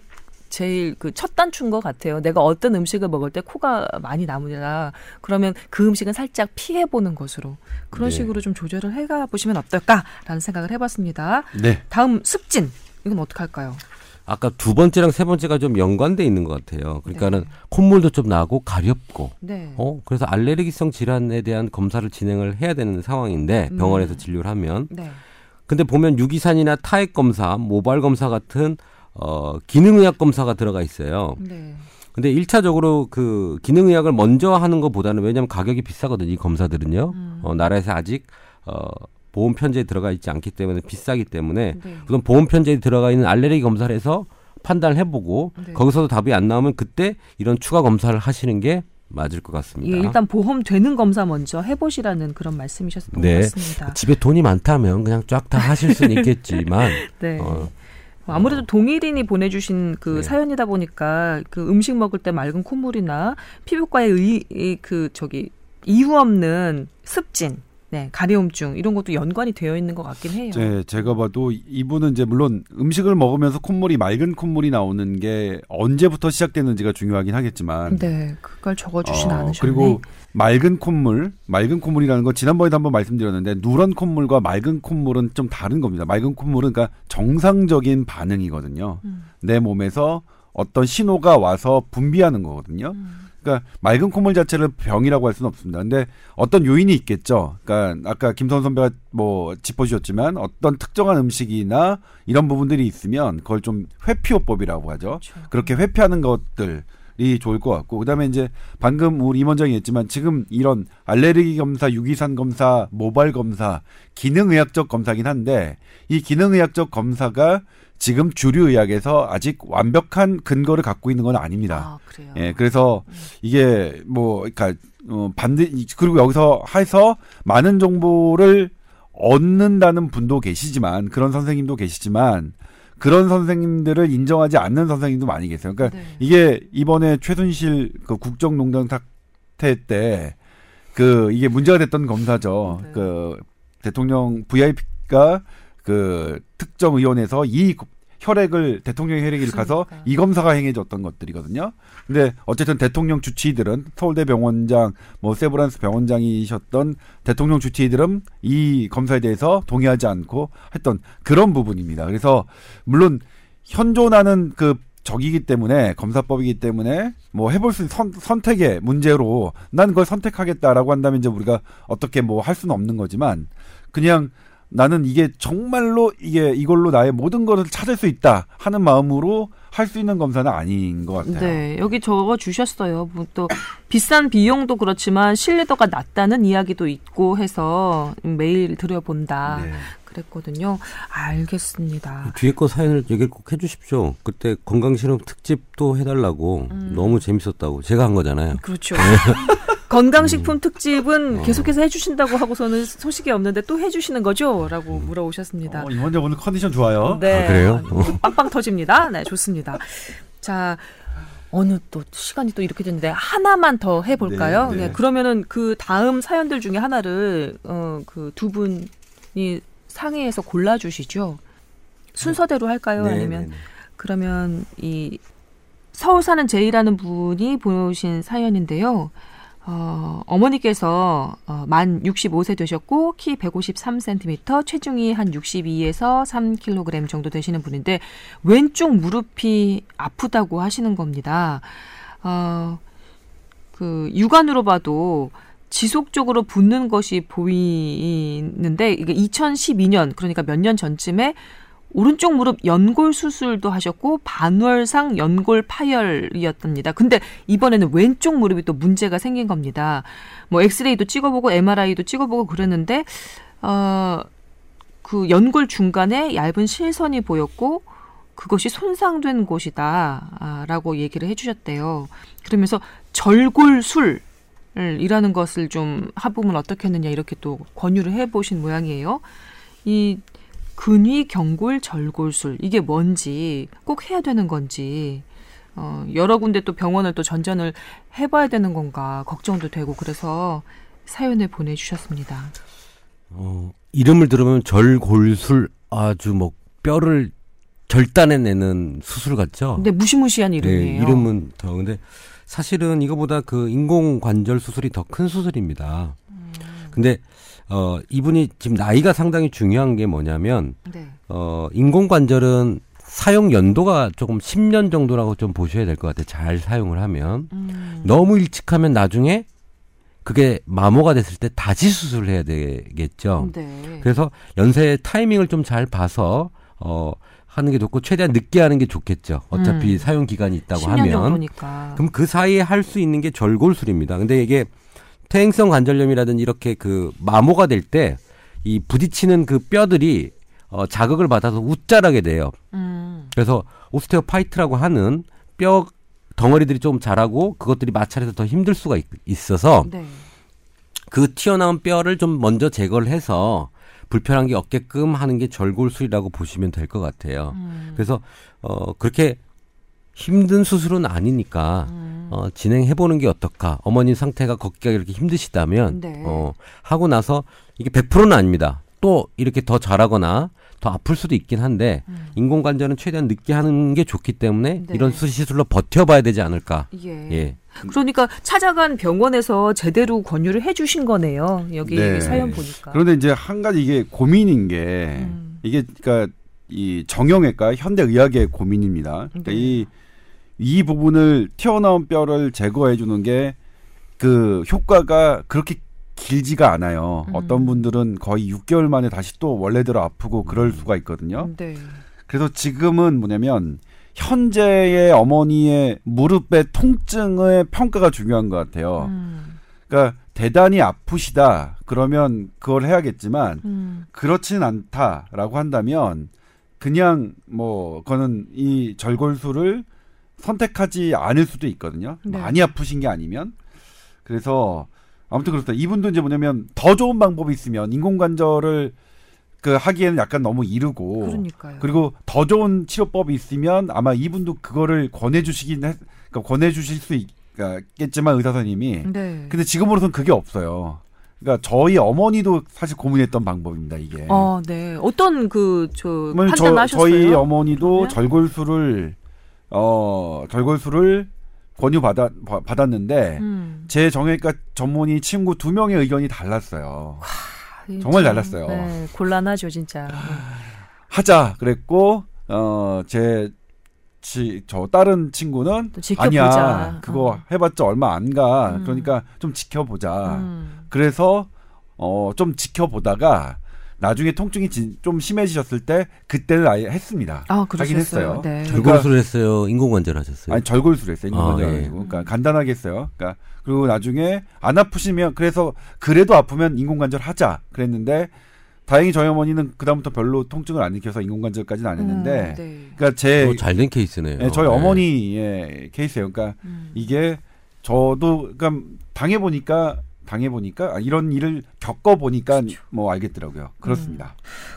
Speaker 1: 제일 그 첫 단추인 것 같아요. 내가 어떤 음식을 먹을 때 코가 많이 나무냐 그러면 그 음식은 살짝 피해 보는 것으로 그런
Speaker 3: 네.
Speaker 1: 식으로 좀 조절을 해가 보시면 어떨까라는 생각을 해봤습니다.
Speaker 2: 네.
Speaker 1: 다음 습진 이건 어떻게 할까요?
Speaker 3: 아까 두 번째랑 세 번째가 좀 연관돼 있는 것 같아요. 그러니까는
Speaker 1: 네.
Speaker 3: 콧물도 좀 나고 가렵고
Speaker 1: 네.
Speaker 3: 어 그래서 알레르기성 질환에 대한 검사를 진행을 해야 되는 상황인데 병원에서
Speaker 1: 음.
Speaker 3: 진료를 하면
Speaker 1: 네.
Speaker 3: 근데 보면 유기산이나 타액 검사, 모발 검사 같은 어 기능의학 검사가 들어가 있어요.
Speaker 1: 네.
Speaker 3: 근데 일차적으로그 기능의학을 먼저 하는 것보다는 왜냐하면 가격이 비싸거든요. 이 검사들은요.
Speaker 1: 음.
Speaker 3: 어 나라에서 아직 어 보험 편제에 들어가 있지 않기 때문에 비싸기 때문에
Speaker 1: 네.
Speaker 3: 우선 보험 편제에 들어가 있는 알레르기 검사를 해서 판단을 해보고
Speaker 1: 네.
Speaker 3: 거기서도 답이 안 나오면 그때 이런 추가 검사를 하시는 게 맞을 것 같습니다.
Speaker 1: 예, 일단 보험 되는 검사 먼저 해보시라는 그런 말씀이셨던
Speaker 3: 네.
Speaker 1: 것 같습니다.
Speaker 3: 집에 돈이 많다면 그냥 쫙 다 하실 수는 있겠지만
Speaker 1: 네.
Speaker 3: 어,
Speaker 1: 아무래도 동일인이 보내주신 그
Speaker 3: 네.
Speaker 1: 사연이다 보니까 그 음식 먹을 때 맑은 콧물이나 피부과의 의, 이- 그 저기 이유 없는 습진, 네 가려움증 이런 것도 연관이 되어 있는 것 같긴 해요.
Speaker 2: 제, 제가 봐도 이분은 이제 물론 음식을 먹으면서 콧물이 맑은 콧물이 나오는 게 언제부터 시작됐는지가 중요하긴 하겠지만
Speaker 1: 네, 그걸 적어주진
Speaker 2: 어,
Speaker 1: 않으셨네.
Speaker 2: 그리고 맑은 콧물, 맑은 콧물이라는 건 지난번에도 한번 말씀드렸는데 누런 콧물과 맑은 콧물은 좀 다른 겁니다. 맑은 콧물은 그러니까 정상적인 반응이거든요.
Speaker 1: 음.
Speaker 2: 내 몸에서 어떤 신호가 와서 분비하는 거거든요.
Speaker 1: 음.
Speaker 2: 그러니까 맑은 콧물 자체를 병이라고 할 수는 없습니다. 근데 어떤 요인이 있겠죠. 그러니까 아까 김선 선배가 뭐 짚어주셨지만 어떤 특정한 음식이나 이런 부분들이 있으면 그걸 좀 회피요법이라고 하죠.
Speaker 1: 그렇죠.
Speaker 2: 그렇게 회피하는 것들이 좋을 것 같고 그다음에 이제 방금 우리 임원장이 했지만 지금 이런 알레르기 검사, 유기산 검사, 모발 검사, 기능의학적 검사긴 한데 이 기능의학적 검사가 지금 주류 의학에서 아직 완벽한 근거를 갖고 있는 건 아닙니다.
Speaker 1: 아 그래요.
Speaker 2: 예, 그래서 이게 뭐, 그니까, 어, 반드, 그리고 여기서 해서 많은 정보를 얻는다는 분도 계시지만, 그런 선생님도 계시지만, 그런 선생님들을 인정하지 않는 선생님도 많이 계세요. 그러니까
Speaker 1: 네.
Speaker 2: 이게 이번에 최순실 그 국정농단 사태 때, 그, 이게 문제가 됐던 검사죠.
Speaker 1: 네.
Speaker 2: 그, 대통령 VIP가 그 특정 의원에서 이 혈액을 대통령 혈액을 가서
Speaker 1: 그러니까.
Speaker 2: 이 검사가 행해줬던 것들이거든요. 근데 어쨌든 대통령 주치의들은 서울대 병원장, 뭐 세브란스 병원장이셨던 대통령 주치의들은 이 검사에 대해서 동의하지 않고 했던 그런 부분입니다. 그래서 물론 현존하는 그 적이기 때문에 검사법이기 때문에 뭐 해볼 수 있는 선, 선택의 문제로 난 그걸 선택하겠다라고 한다면 이제 우리가 어떻게 뭐 할 수는 없는 거지만 그냥 나는 이게 정말로 이게 이걸로 나의 모든 것을 찾을 수 있다 하는 마음으로 할 수 있는 검사는 아닌 것 같아요.
Speaker 1: 네, 여기 적어 주셨어요. 뭐 또 비싼 비용도 그렇지만 신뢰도가 낮다는 이야기도 있고 해서 매일 들여본다
Speaker 2: 네.
Speaker 1: 그랬거든요. 알겠습니다.
Speaker 3: 뒤에 거 사연을 얘기를 꼭 해주십시오. 그때 건강실험 특집도 해달라고
Speaker 1: 음.
Speaker 3: 너무 재밌었다고 제가 한 거잖아요.
Speaker 1: 그렇죠. 건강식품 특집은
Speaker 3: 어.
Speaker 1: 계속해서 해주신다고 하고서는 소식이 없는데 또 해주시는 거죠? 라고 물어오셨습니다.
Speaker 2: 어, 임원장 오늘 컨디션 좋아요.
Speaker 1: 네.
Speaker 3: 아, 그래요?
Speaker 1: 빵빵 터집니다. 네, 좋습니다. 자, 어느 또 시간이 또 이렇게 됐는데 하나만 더 해볼까요?
Speaker 2: 네,
Speaker 1: 네,
Speaker 2: 네.
Speaker 1: 그러면은 그 다음 사연들 중에 하나를 어, 그 두 분이 상의해서 골라주시죠. 순서대로 할까요?
Speaker 3: 네,
Speaker 1: 아니면
Speaker 3: 네, 네.
Speaker 1: 그러면 이 서울 사는 제이라는 분이 보내오신 사연인데요. 어, 어머니께서 어, 만 65세 되셨고 키 153cm, 체중이 한 62에서 3kg 정도 되시는 분인데 왼쪽 무릎이 아프다고 하시는 겁니다. 어, 그 육안으로 봐도 지속적으로 붓는 것이 보이는데 이게 2012년 그러니까 몇 년 전쯤에 오른쪽 무릎 연골 수술도 하셨고 반월상 연골 파열이었답니다. 근데 이번에는 왼쪽 무릎이 또 문제가 생긴 겁니다. 뭐 엑스레이도 찍어보고 MRI도 찍어보고 그랬는데 어그 연골 중간에 얇은 실선이 보였고 그것이 손상된 곳이다라고 얘기를 해주셨대요. 그러면서 절골술 이라는 것을 좀 해보면 어떻겠느냐 이렇게 또 권유를 해보신 모양이에요. 이 근위 경골 절골술 이게 뭔지 꼭 해야 되는 건지 어, 여러 군데 또 병원을 또 전전을 해봐야 되는 건가 걱정도 되고 그래서 사연을 보내주셨습니다.
Speaker 3: 어, 이름을 들으면 절골술 아주 뭐 뼈를 절단해내는 수술 같죠.
Speaker 1: 근데 무시무시한
Speaker 3: 네,
Speaker 1: 이름이에요.
Speaker 3: 이름은 더 근데 사실은 이거보다 그 인공 관절 수술이 더 큰 수술입니다.
Speaker 1: 음.
Speaker 3: 근데 어 이분이 지금 나이가 상당히 중요한 게 뭐냐면
Speaker 1: 네.
Speaker 3: 어 인공 관절은 사용 연도가 조금 10년 정도라고 좀 보셔야 될 것 같아요. 잘 사용을 하면
Speaker 1: 음.
Speaker 3: 너무 일찍 하면 나중에 그게 마모가 됐을 때 다시 수술을 해야 되겠죠.
Speaker 1: 네.
Speaker 3: 그래서 연세 타이밍을 좀 잘 봐서 어 하는 게 좋고 최대한 늦게 하는 게 좋겠죠. 어차피
Speaker 1: 음.
Speaker 3: 사용 기간이 있다고
Speaker 1: 10년
Speaker 3: 하면
Speaker 1: 정도니까.
Speaker 3: 그럼 그 사이에 할 수 있는 게 절골술입니다. 근데 이게 퇴행성 관절염이라든지 이렇게 그 마모가 될 때 이 부딪히는 그 뼈들이 어 자극을 받아서 웃자라게 돼요.
Speaker 1: 음.
Speaker 3: 그래서 오스테오파이트라고 하는 뼈 덩어리들이 좀 자라고 그것들이 마찰해서 더 힘들 수가 있, 있어서
Speaker 1: 네.
Speaker 3: 그 튀어나온 뼈를 좀 먼저 제거를 해서 불편한 게 없게끔 하는 게 절골술이라고 보시면 될 것 같아요.
Speaker 1: 음.
Speaker 3: 그래서 어 그렇게 힘든 수술은 아니니까
Speaker 1: 음.
Speaker 3: 어 진행해 보는 게 어떨까? 어머님 상태가 걷기가 이렇게 힘드시다면
Speaker 1: 네.
Speaker 3: 어 하고 나서 이게 100%는 아닙니다. 또 이렇게 더 잘하거나 더 아플 수도 있긴 한데
Speaker 1: 음.
Speaker 3: 인공관절은 최대한 늦게 하는 게 좋기 때문에
Speaker 1: 네.
Speaker 3: 이런 수 시술로 버텨봐야 되지 않을까?
Speaker 1: 예.
Speaker 3: 예.
Speaker 1: 그러니까 찾아간 병원에서 제대로 권유를 해주신 거네요. 여기
Speaker 2: 네.
Speaker 1: 사연 보니까.
Speaker 2: 그런데 이제 한 가지 이게 고민인 게
Speaker 1: 음.
Speaker 2: 이게 그러니까 이 정형외과 현대의학의 고민입니다. 그러니까
Speaker 1: 네.
Speaker 2: 이, 이 부분을 튀어나온 뼈를 제거해 주는 게 그 효과가 그렇게 길지가 않아요.
Speaker 1: 음.
Speaker 2: 어떤 분들은 거의 6개월 만에 다시 또 원래대로 아프고 그럴 수가 있거든요.
Speaker 1: 네.
Speaker 2: 그래서 지금은 뭐냐면 현재의 어머니의 무릎의 통증의 평가가 중요한 것 같아요.
Speaker 1: 음.
Speaker 2: 그러니까 대단히 아프시다 그러면 그걸 해야겠지만
Speaker 1: 음.
Speaker 2: 그렇진 않다라고 한다면 그냥 뭐 그거는 이 절골술을 선택하지 않을 수도 있거든요.
Speaker 1: 네.
Speaker 2: 많이 아프신 게 아니면 그래서 아무튼 그렇다. 이분도 이제 뭐냐면 더 좋은 방법이 있으면 인공관절을 그 하기에는 약간 너무 이르고
Speaker 1: 그러니까요.
Speaker 2: 그리고 더 좋은 치료법이 있으면 아마 이분도 그거를 권해 주시긴 했, 그러니까 권해 주실 수 있겠지만 의사 선생님이
Speaker 1: 네.
Speaker 2: 근데 지금으로선 그게 없어요. 그러니까 저희 어머니도 사실 고민했던 방법입니다 이게.
Speaker 1: 어, 네. 어떤 그저 판단하셨어요?
Speaker 2: 저희 어머니도
Speaker 1: 그러면?
Speaker 2: 절골술을 어 절골술을 권유 받아 바- 받았는데
Speaker 1: 음.
Speaker 2: 제 정형외과 전문의 친구 두 명의 의견이 달랐어요.
Speaker 1: 이
Speaker 2: 정말
Speaker 1: 참,
Speaker 2: 달랐어요.
Speaker 1: 네, 곤란하죠, 진짜.
Speaker 2: 하자 그랬고 어제 저 다른 친구는. 아니야 그거
Speaker 1: 어.
Speaker 2: 해봤자 얼마 안 가.
Speaker 1: 음.
Speaker 2: 그러니까 좀 지켜보자.
Speaker 1: 음.
Speaker 2: 그래서 어 좀 지켜보다가 나중에 통증이 진- 좀 심해지셨을 때 그때는 아예 했습니다.
Speaker 1: 아,
Speaker 2: 하긴
Speaker 1: 그러셨어요.
Speaker 2: 했어요.
Speaker 1: 네.
Speaker 3: 절골술 했어요. 인공관절 하셨어요.
Speaker 2: 아니 절골술 했어요. 인공관절
Speaker 3: 아, 예.
Speaker 2: 그러니까 간단하게 했어요. 그러니까 그리고 나중에 안 아프시면 그래서 그래도 아프면 인공관절 하자 그랬는데 다행히 저희 어머니는 그다음부터 별로 통증을 안 일으켜서 인공관절까지는 안 했는데
Speaker 1: 음, 네.
Speaker 2: 그러니까 제
Speaker 3: 어, 잘된 케이스네요.
Speaker 2: 예, 저희
Speaker 3: 네.
Speaker 2: 어머니의 케이스예요. 그러니까
Speaker 1: 음.
Speaker 2: 이게 저도 그러니까 당해 보니까 당해 보니까 이런 일을 겪어 보니까
Speaker 1: 그렇죠.
Speaker 2: 뭐 알겠더라고요. 그렇습니다.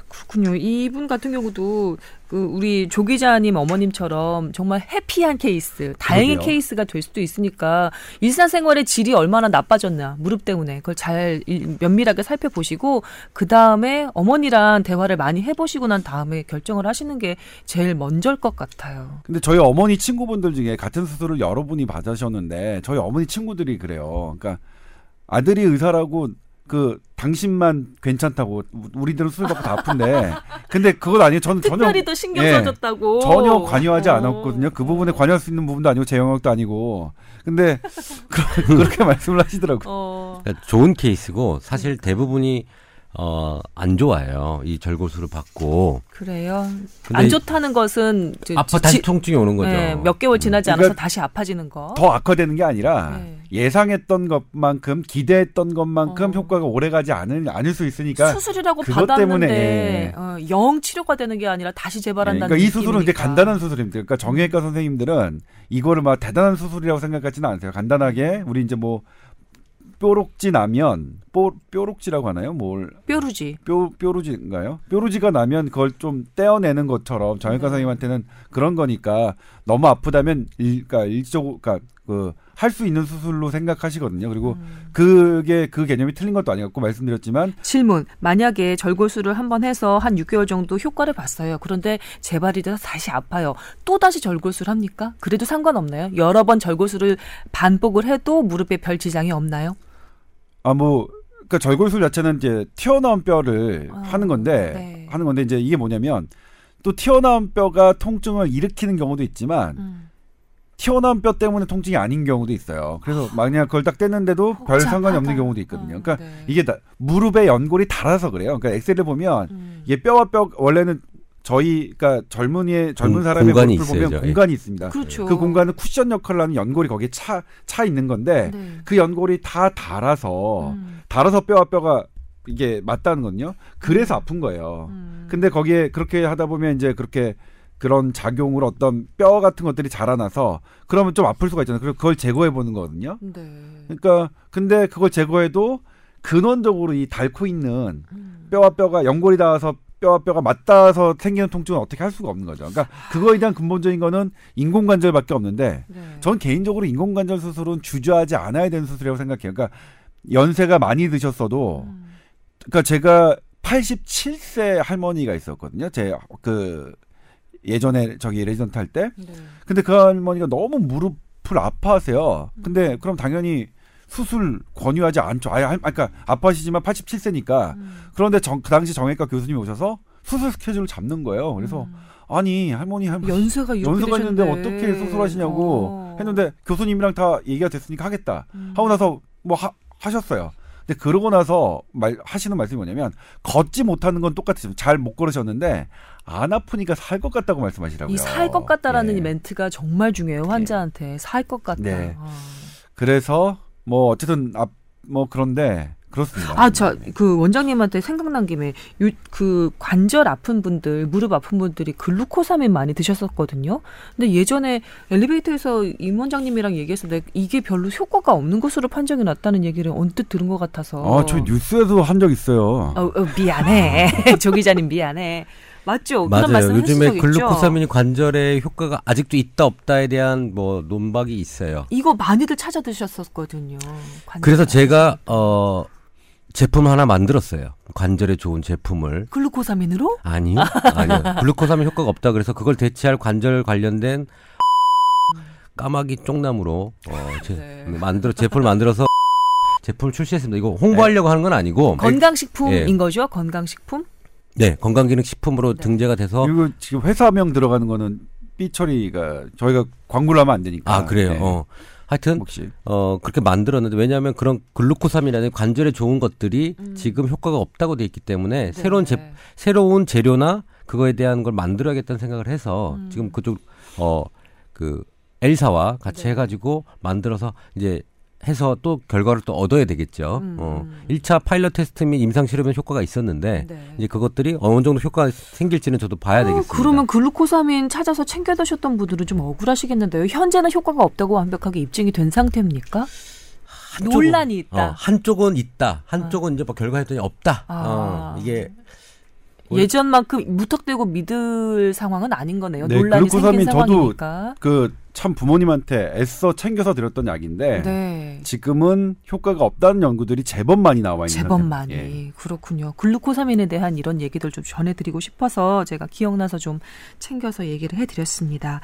Speaker 1: 그렇군요. 이분 같은 경우도 그 우리 조 기자님 어머님처럼 정말 해피한 케이스, 다행인
Speaker 2: 그러게요.
Speaker 1: 케이스가 될 수도 있으니까 일상생활의 질이 얼마나 나빠졌나 무릎 때문에 그걸 잘 일- 면밀하게 살펴보시고 그 다음에 어머니랑 대화를 많이 해보시고 난 다음에 결정을 하시는 게 제일 먼저일 것 같아요.
Speaker 2: 근데 저희 어머니 친구분들 중에 같은 수술을 여러 분이 받으셨는데 저희 어머니 친구들이 그래요. 그러니까 아들이 의사라고 그 당신만 괜찮다고 우리들은 수술 받고 다 아픈데 근데 그건 아니에요. 저는 전혀
Speaker 1: 또 신경
Speaker 2: 예,
Speaker 1: 써줬다고
Speaker 2: 전혀 관여하지
Speaker 1: 어.
Speaker 2: 않았거든요. 그 부분에 관여할 수 있는 부분도 아니고 제 영역도 아니고 근데 그, 그렇게 말씀을 하시더라고요.
Speaker 1: 어.
Speaker 3: 그러니까 좋은 케이스고 사실 대부분이 어, 안 좋아해요. 이 절골술을 받고
Speaker 1: 그래요. 안 좋다는 것은 저-
Speaker 3: 아파
Speaker 1: 지-
Speaker 3: 다시 통증이 오는 거죠.
Speaker 1: 네, 몇 개월 지나지
Speaker 2: 그러니까
Speaker 1: 않아서 다시 아파지는 거.
Speaker 2: 더 악화되는 게 아니라
Speaker 1: 네.
Speaker 2: 예상했던 것만큼 기대했던 것만큼
Speaker 1: 어.
Speaker 2: 효과가 오래가지 않을 않을 수 있으니까
Speaker 1: 수술이라고
Speaker 2: 그것
Speaker 1: 받았는데
Speaker 2: 때문에, 예.
Speaker 1: 어, 영 치료가 되는 게 아니라 다시
Speaker 2: 네,
Speaker 1: 재발한다는
Speaker 2: 그러니까 이 수술은 이제
Speaker 1: 느낌이니까.
Speaker 2: 간단한 수술입니다. 그러니까 정형외과 선생님들은 이거를 막 대단한 수술이라고 생각하지는 않으세요. 간단하게 우리 이제 뭐 뾰록지 나면 뽀, 뾰록지라고 하나요? 뭘
Speaker 1: 뾰루지.
Speaker 2: 뾰 뾰루지인가요? 뾰루지가 나면 그걸 좀 떼어내는 것처럼 정형외과
Speaker 1: 네.
Speaker 2: 선생님한테는 그런 거니까 너무 아프다면 일, 그러니까 일적 그러니까 그 할 수 있는 수술로 생각하시거든요. 그리고
Speaker 1: 음.
Speaker 2: 그게 그 개념이 틀린 것도 아니었고 말씀드렸지만
Speaker 1: 질문. 만약에 절골술을 한번 해서 한 6개월 정도 효과를 봤어요. 그런데 재발이 돼서 다시 아파요. 또 다시 절골술 합니까? 그래도 상관없나요? 여러 번 절골술을 반복을 해도 무릎에 별 지장이 없나요?
Speaker 2: 아 뭐 그러니까 절골술 자체는 이제 튀어나온 뼈를
Speaker 1: 아,
Speaker 2: 하는 건데
Speaker 1: 네.
Speaker 2: 하는 건데 이제 이게 뭐냐면 또 튀어나온 뼈가 통증을 일으키는 경우도 있지만
Speaker 1: 음.
Speaker 2: 튀어나온 뼈 때문에 통증이 아닌 경우도 있어요. 그래서 만약 그걸 딱 뗐는데도 별 상관이 없는 경우도 있거든요.
Speaker 1: 어,
Speaker 2: 그러니까
Speaker 1: 네.
Speaker 2: 이게 다 무릎에 연골이 닳아서 그래요. 그러니까 엑셀을 보면
Speaker 1: 음.
Speaker 2: 이게 뼈와 뼈 원래는 저희 그러니까 젊은이의 젊은
Speaker 3: 공-
Speaker 2: 사람의
Speaker 3: 공간이
Speaker 2: 무릎을 보면
Speaker 3: 있어야죠. 예.
Speaker 2: 공간이 있습니다.
Speaker 1: 그렇죠.
Speaker 2: 그 공간은 쿠션 역할을 하는 연골이 거기에 차, 차 있는 건데
Speaker 1: 네.
Speaker 2: 그 연골이 다 닳아서
Speaker 1: 음.
Speaker 2: 닳아서 뼈와 뼈가 이게 맞다는 거든요. 그래서 아픈 거예요.
Speaker 1: 음.
Speaker 2: 근데 거기에 그렇게 하다 보면 이제 그렇게 그런 작용으로 어떤 뼈 같은 것들이 자라나서 그러면 좀 아플 수가 있잖아요. 그래서 그걸 제거해 보는 거거든요.
Speaker 1: 네.
Speaker 2: 그러니까 근데 그걸 제거해도 근원적으로 이 닳고 있는
Speaker 1: 음.
Speaker 2: 뼈와 뼈가 연골이 닿아서 뼈와 뼈가 맞닿아서 생기는 통증은 어떻게 할 수가 없는 거죠. 그러니까 그거에 대한 근본적인 거는 인공관절밖에 없는데
Speaker 1: 네.
Speaker 2: 전 개인적으로 인공관절 수술은 주저하지 않아야 되는 수술이라고 생각해요. 그러니까 연세가 많이 드셨어도
Speaker 1: 음.
Speaker 2: 그러니까 제가 87세 할머니가 있었거든요. 제 그 예전에 저기 레지던트 할 때.
Speaker 1: 네.
Speaker 2: 근데 그 할머니가 너무 무릎을 아파하세요. 근데 그럼 당연히 수술 권유하지 않죠. 아예 할- 그러니까 아파하시지만 87세니까.
Speaker 1: 음.
Speaker 2: 그런데 정, 그 당시 정형외과 교수님이 오셔서 수술 스케줄을 잡는 거예요. 그래서
Speaker 1: 음.
Speaker 2: 아니 할머니 할머니
Speaker 1: 연세가
Speaker 2: 연세가 있는데. 어떻게 수술하시냐고
Speaker 1: 어.
Speaker 2: 했는데 교수님이랑 다 얘기가 됐으니까 하겠다
Speaker 1: 음.
Speaker 2: 하고 나서 뭐 하, 하셨어요. 근데 그러고 나서 말 하시는 말씀이 뭐냐면 걷지 못하는 건 똑같아요. 잘못 걸으셨는데 안 아프니까 살 것 같다고 말씀하시더라고요.
Speaker 1: 이 살 것 같다라는
Speaker 2: 예.
Speaker 1: 이 멘트가 정말 중요해요. 환자한테 살것 같다.
Speaker 2: 네.
Speaker 1: 아.
Speaker 2: 그래서 뭐 어쨌든 앞 뭐 그런데 그렇습니다.
Speaker 1: 아, 저, 그 원장님한테 생각난 김에, 요, 그 관절 아픈 분들, 무릎 아픈 분들이 글루코사민 많이 드셨었거든요. 근데 예전에 엘리베이터에서 임 원장님이랑 얘기했을 때 이게 별로 효과가 없는 것으로 판정이 났다는 얘기를 언뜻 들은 것 같아서.
Speaker 2: 아, 저 뉴스에도 한적 있어요.
Speaker 1: 어, 어, 미안해. 조 기자님 미안해. 맞죠?
Speaker 3: 맞아요. 요즘에? 글루코사민이 관절에 효과가 아직도 있다 없다에 대한 뭐 논박이 있어요.
Speaker 1: 이거 많이들 찾아 드셨었거든요.
Speaker 3: 그래서 제가. 어 제품 하나 만들었어요. 관절에 좋은 제품을.
Speaker 1: 글루코사민으로?
Speaker 3: 아니요, 아니요. 글루코사민 효과가 없다 그래서 그걸 대체할 관절 관련된 까마귀 쪽나무로 어, 제,
Speaker 1: 네.
Speaker 3: 만들어 제품을 만들어서 제품을 출시했습니다. 이거 홍보하려고 하는 건 아니고
Speaker 1: 건강식품인
Speaker 3: 예.
Speaker 1: 거죠? 건강식품?
Speaker 3: 네 건강기능식품으로
Speaker 1: 네.
Speaker 3: 등재가 돼서
Speaker 2: 그리고 지금 회사명 들어가는 거는 삐 처리가 저희가 광고를 하면 안 되니까.
Speaker 3: 아 그래요.
Speaker 2: 네.
Speaker 3: 어. 하여튼
Speaker 2: 혹시
Speaker 3: 어 그렇게 만들었는데 왜냐하면 그런 글루코사민이라는 관절에 좋은 것들이
Speaker 1: 음.
Speaker 3: 지금 효과가 없다고 돼 있기 때문에
Speaker 1: 네.
Speaker 3: 새로운 제 새로운 재료나 그거에 대한 걸 만들어야겠다는 생각을 해서
Speaker 1: 음.
Speaker 3: 지금 그쪽 어그 엘사와 같이
Speaker 1: 네.
Speaker 3: 해가지고 만들어서 이제 해서 또 결과를 또 얻어야 되겠죠.
Speaker 1: 음.
Speaker 3: 어 1차 파일럿 테스트 및 임상 실험에 효과가 있었는데
Speaker 1: 네.
Speaker 3: 이제 그것들이 어느 정도 효과가 생길지는 저도 봐야
Speaker 1: 어,
Speaker 3: 되겠습니다.
Speaker 1: 그러면 글루코사민 찾아서 챙겨 드셨던 분들은 좀 억울하시겠는데요. 현재는 효과가 없다고 완벽하게 입증이 된 상태입니까?
Speaker 3: 한쪽은-
Speaker 1: 논란이 있다.
Speaker 3: 어, 한쪽은 있다. 한쪽은 이제 뭐 결과했더니 없다.
Speaker 1: 아.
Speaker 3: 어, 이게
Speaker 1: 예전만큼 무턱대고 믿을 상황은 아닌 거네요.
Speaker 2: 네,
Speaker 1: 논란이 생긴 상황이니까.
Speaker 2: 그 참 부모님한테 애써 챙겨서 드렸던 약인데
Speaker 1: 네.
Speaker 2: 지금은 효과가 없다는 연구들이 제법 많이 나와 있는
Speaker 1: 제법. 많이
Speaker 2: 예.
Speaker 1: 그렇군요. 글루코사민에 대한 이런 얘기들 좀 전해드리고 싶어서 제가 기억나서 좀 챙겨서 얘기를 해드렸습니다.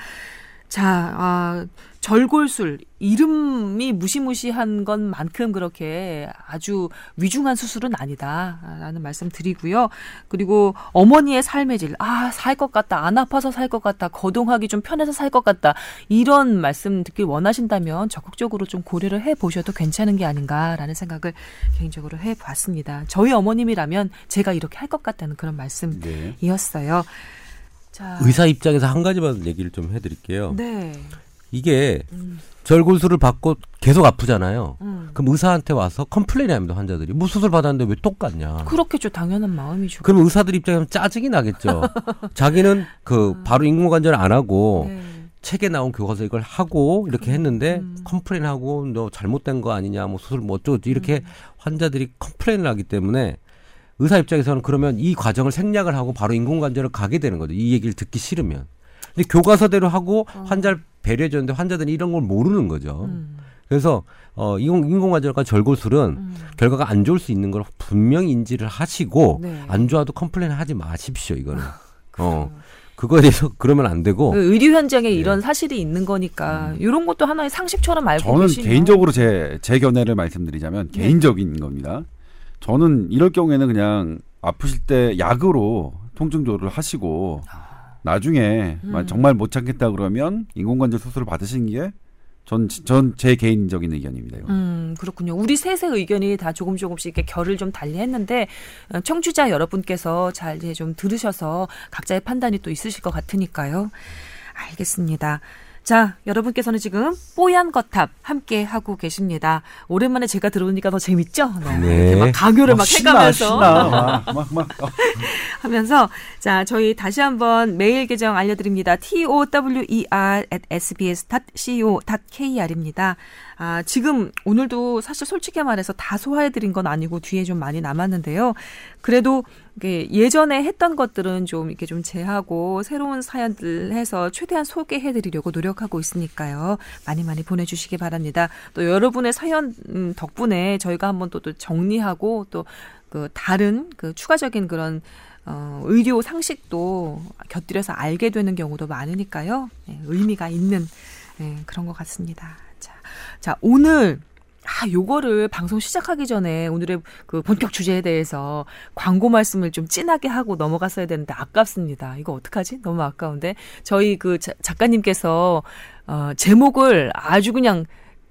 Speaker 1: 자, 아, 절골술 이름이 무시무시한 것만큼 그렇게 아주 위중한 수술은 아니다라는 말씀 드리고요. 그리고 어머니의 삶의 질, 아, 살 것 같다, 안 아파서 살 것 같다, 거동하기 좀 편해서 살 것 같다 이런 말씀 듣길 원하신다면 적극적으로 좀 고려를 해 보셔도 괜찮은 게 아닌가라는 생각을 개인적으로 해 봤습니다. 저희 어머님이라면 제가 이렇게 할 것 같다는 그런
Speaker 2: 네.
Speaker 1: 말씀이었어요. 자,
Speaker 3: 의사 입장에서 한 가지만 얘기를 좀 해드릴게요.
Speaker 1: 네.
Speaker 3: 이게
Speaker 1: 음,
Speaker 3: 절골술을 받고 계속 아프잖아요.
Speaker 1: 음.
Speaker 3: 그럼 의사한테 와서 complain 합니다, 환자들이. 뭐 수술 받았는데 왜 똑같냐.
Speaker 1: 그렇겠죠. 당연한 마음이죠.
Speaker 3: 그럼 의사들 입장에서 짜증이 나겠죠. 자기는 그 바로 인공관절을 안 하고
Speaker 1: 네.
Speaker 3: 책에 나온 교과서 이걸 하고 이렇게 했는데
Speaker 1: 음.
Speaker 3: complain하고 너 잘못된 거 아니냐 뭐 수술 뭐 어쩌고 이렇게
Speaker 1: 음.
Speaker 3: 환자들이 complain을 하기 때문에 의사 입장에서는 그러면 이 과정을 생략을 하고 바로 인공관절을 가게 되는 거죠. 이 얘기를 듣기 싫으면. 근데 교과서대로 하고
Speaker 1: 어.
Speaker 3: 환자를 배려해 줬는데 환자들은 이런 걸 모르는 거죠.
Speaker 1: 음.
Speaker 3: 그래서 어 인공 인공관절과 절골술은
Speaker 1: 음.
Speaker 3: 결과가 안 좋을 수 있는 걸 분명히 인지를 하시고
Speaker 1: 네.
Speaker 3: 안 좋아도 complain 하지 마십시오 이거는. 어 그거에 대해서 그러면 안 되고
Speaker 1: 그 의료 현장에
Speaker 3: 네.
Speaker 1: 이런 사실이 있는 거니까 이런 것도 하나의 상식처럼 알고
Speaker 2: 저는
Speaker 1: 계시면
Speaker 2: 개인적으로 제, 제 견해를 말씀드리자면
Speaker 1: 네.
Speaker 2: 개인적인 겁니다. 저는 이럴 경우에는 그냥 아프실 때 약으로 통증 조절을 하시고 나중에
Speaker 1: 음.
Speaker 2: 만- 정말 못 참겠다 그러면 인공관절 수술을 받으시는 게 전 전 제 개인적인 의견입니다. 이건.
Speaker 1: 음, 그렇군요. 우리 셋의 의견이 다 조금 조금씩 이렇게 결을 좀 달리 했는데, 어, 청취자 여러분께서 잘 이제 좀 들으셔서 각자의 판단이 또 있으실 것 같으니까요. 알겠습니다. 자, 여러분께서는 지금 뽀얀 거탑 함께 하고 계십니다. 오랜만에 제가 들어오니까 더 재밌죠?
Speaker 3: 네.
Speaker 1: 이렇게 막 강요를 막
Speaker 2: 신나,
Speaker 1: 해가면서.
Speaker 2: 신나. 막, 막, 막. 어.
Speaker 1: 하면서 자 저희 다시 한번 메일 계정 알려드립니다. t o w e r at sbs.co.kr입니다. 아 지금 오늘도 사실 솔직히 말해서 다 소화해드린 건 아니고 뒤에 좀 많이 남았는데요. 그래도 예전에 했던 것들은 좀 이렇게 좀 제하고 새로운 사연들 해서 최대한 소개해드리려고 노력하고 있으니까요. 많이 많이 보내주시기 바랍니다. 또 여러분의 사연 음, 덕분에 저희가 한번 또, 또 정리하고 또 그 다른 그 추가적인 그런 어, 의료 상식도 곁들여서 알게 되는 경우도 많으니까요. 네, 의미가 있는 네, 그런 것 같습니다. 자, 자 오늘 아 요거를 방송 시작하기 전에 오늘의 그 본격 주제에 대해서 광고 말씀을 좀 진하게 하고 넘어갔어야 되는데 아깝습니다. 이거 어떡하지? 너무 아까운데 저희 그 자- 작가님께서 어, 제목을 아주 그냥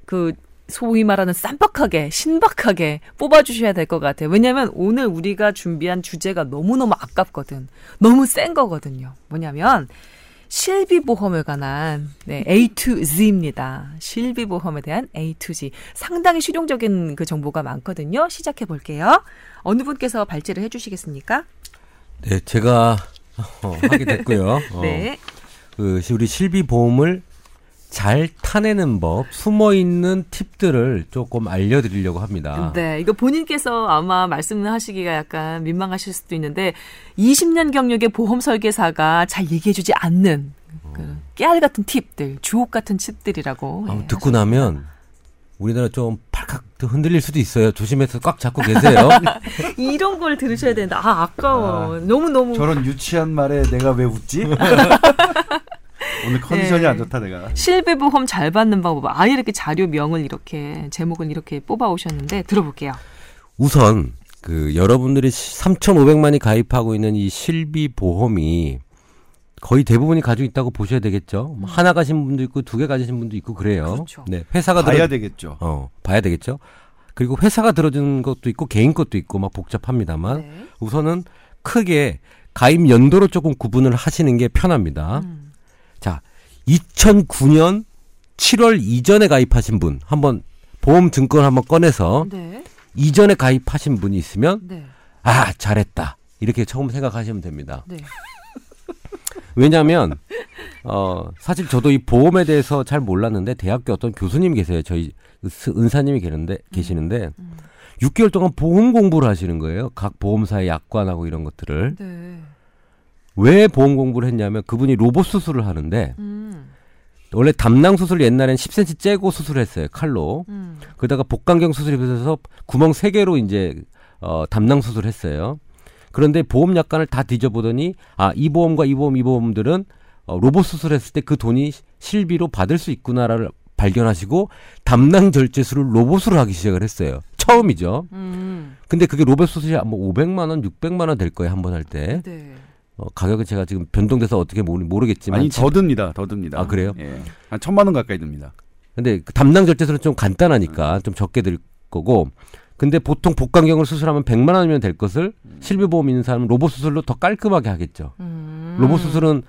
Speaker 1: 그 소위 말하는 쌈박하게 신박하게 뽑아주셔야 될 것 같아요. 왜냐하면 오늘 우리가 준비한 주제가 너무너무 아깝거든. 너무 센 거거든요. 뭐냐면 실비보험에 관한 네, A to Z입니다. 실비보험에 대한 A to Z. 상당히 실용적인 그 정보가 많거든요. 시작해 볼게요. 어느 분께서 발제를 해주시겠습니까?
Speaker 3: 네 제가 어, 하게 됐고요. 어,
Speaker 1: 네.
Speaker 3: 그 시- 우리 실비 보험을 잘 타내는 법, 숨어 있는 팁들을 조금 알려드리려고 합니다.
Speaker 1: 네, 이거 본인께서 아마 말씀하시기가 약간 민망하실 수도 있는데 20년 경력의 보험 설계사가 잘 얘기해주지 않는 그 깨알 같은 팁들, 주옥 같은 팁들이라고.
Speaker 3: 아,
Speaker 1: 예,
Speaker 3: 듣고 나면 우리나라 좀 팔칵 흔들릴 수도 있어요. 조심해서 꽉 잡고 계세요.
Speaker 1: 이런 걸 들으셔야 되는데 아 아까워. 너무 너무
Speaker 2: 저런 유치한 말에 내가 왜 웃지? 오늘 컨디션이
Speaker 1: 네.
Speaker 2: 안 좋다 내가.
Speaker 1: 실비보험 잘 받는 방법. 아예 이렇게 자료명을 이렇게 제목을 이렇게 뽑아 오셨는데 들어볼게요.
Speaker 3: 우선 그 여러분들이 3,500만이 가입하고 있는 이 실비 보험이 거의 대부분이 가지고 있다고 보셔야 되겠죠. 뭐 하나 가신 분도 있고 두 개 가지신 분도 있고 그래요.
Speaker 1: 그렇죠.
Speaker 3: 네, 회사가
Speaker 2: 봐야
Speaker 3: 들어
Speaker 2: 되겠죠.
Speaker 3: 어, 봐야 되겠죠. 그리고 회사가 들어주는 것도 있고 개인 것도 있고 막 복잡합니다만
Speaker 1: 네.
Speaker 3: 우선은 크게 가입 연도로 조금 구분을 하시는 게 편합니다.
Speaker 1: 음.
Speaker 3: 자, 2009년 7월 이전에 가입하신 분 한번 보험 증권 한번 꺼내서
Speaker 1: 네.
Speaker 3: 이전에 가입하신 분이 있으면
Speaker 1: 네.
Speaker 3: 아 잘했다 이렇게 처음 생각하시면 됩니다.
Speaker 1: 네.
Speaker 3: 왜냐하면 어 사실 저도 이 보험에 대해서 잘 몰랐는데 대학교 어떤 교수님 계세요. 저희 스- 은사님이 계는데 계시는데
Speaker 1: 음.
Speaker 3: 6개월 동안 보험 공부를 하시는 거예요. 각 보험사의 약관하고 이런 것들을
Speaker 1: 네.
Speaker 3: 왜 보험 공부를 했냐면 그분이 로봇 수술을 하는데
Speaker 1: 음.
Speaker 3: 원래 담낭 수술 옛날엔 10cm 째고 수술했어요 칼로.
Speaker 1: 음.
Speaker 3: 그러다가 복강경 수술이 돼서 구멍 3개로 이제 어 담낭 수술했어요. 그런데 보험 약관을 다 뒤져보더니 아 이 보험과 이 보험 이 보험들은 어, 로봇 수술했을 때 그 돈이 실비로 받을 수 있구나를 발견하시고 담낭 절제술을 로봇으로 하기 시작을 했어요. 처음이죠.
Speaker 1: 음.
Speaker 3: 근데 그게 로봇 수술이 뭐 500만 원, 600만 원 될 거예요 한 번 할 때.
Speaker 1: 네.
Speaker 3: 어, 가격은 제가 지금 변동돼서 어떻게 모르, 모르겠지만
Speaker 2: 아니
Speaker 3: 지-
Speaker 2: 더 듭니다. 더 듭니다.
Speaker 3: 아, 그래요?
Speaker 2: 예. 한 천만 원 가까이 듭니다.
Speaker 3: 근데 그 담낭 절제술은 좀 간단하니까 좀 적게 들 거고 근데 보통 복강경을 수술하면 100만 원이면 될 것을 실비보험 있는 사람은 로봇 수술로 더 깔끔하게 하겠죠.
Speaker 1: 음.
Speaker 3: 로봇 수술은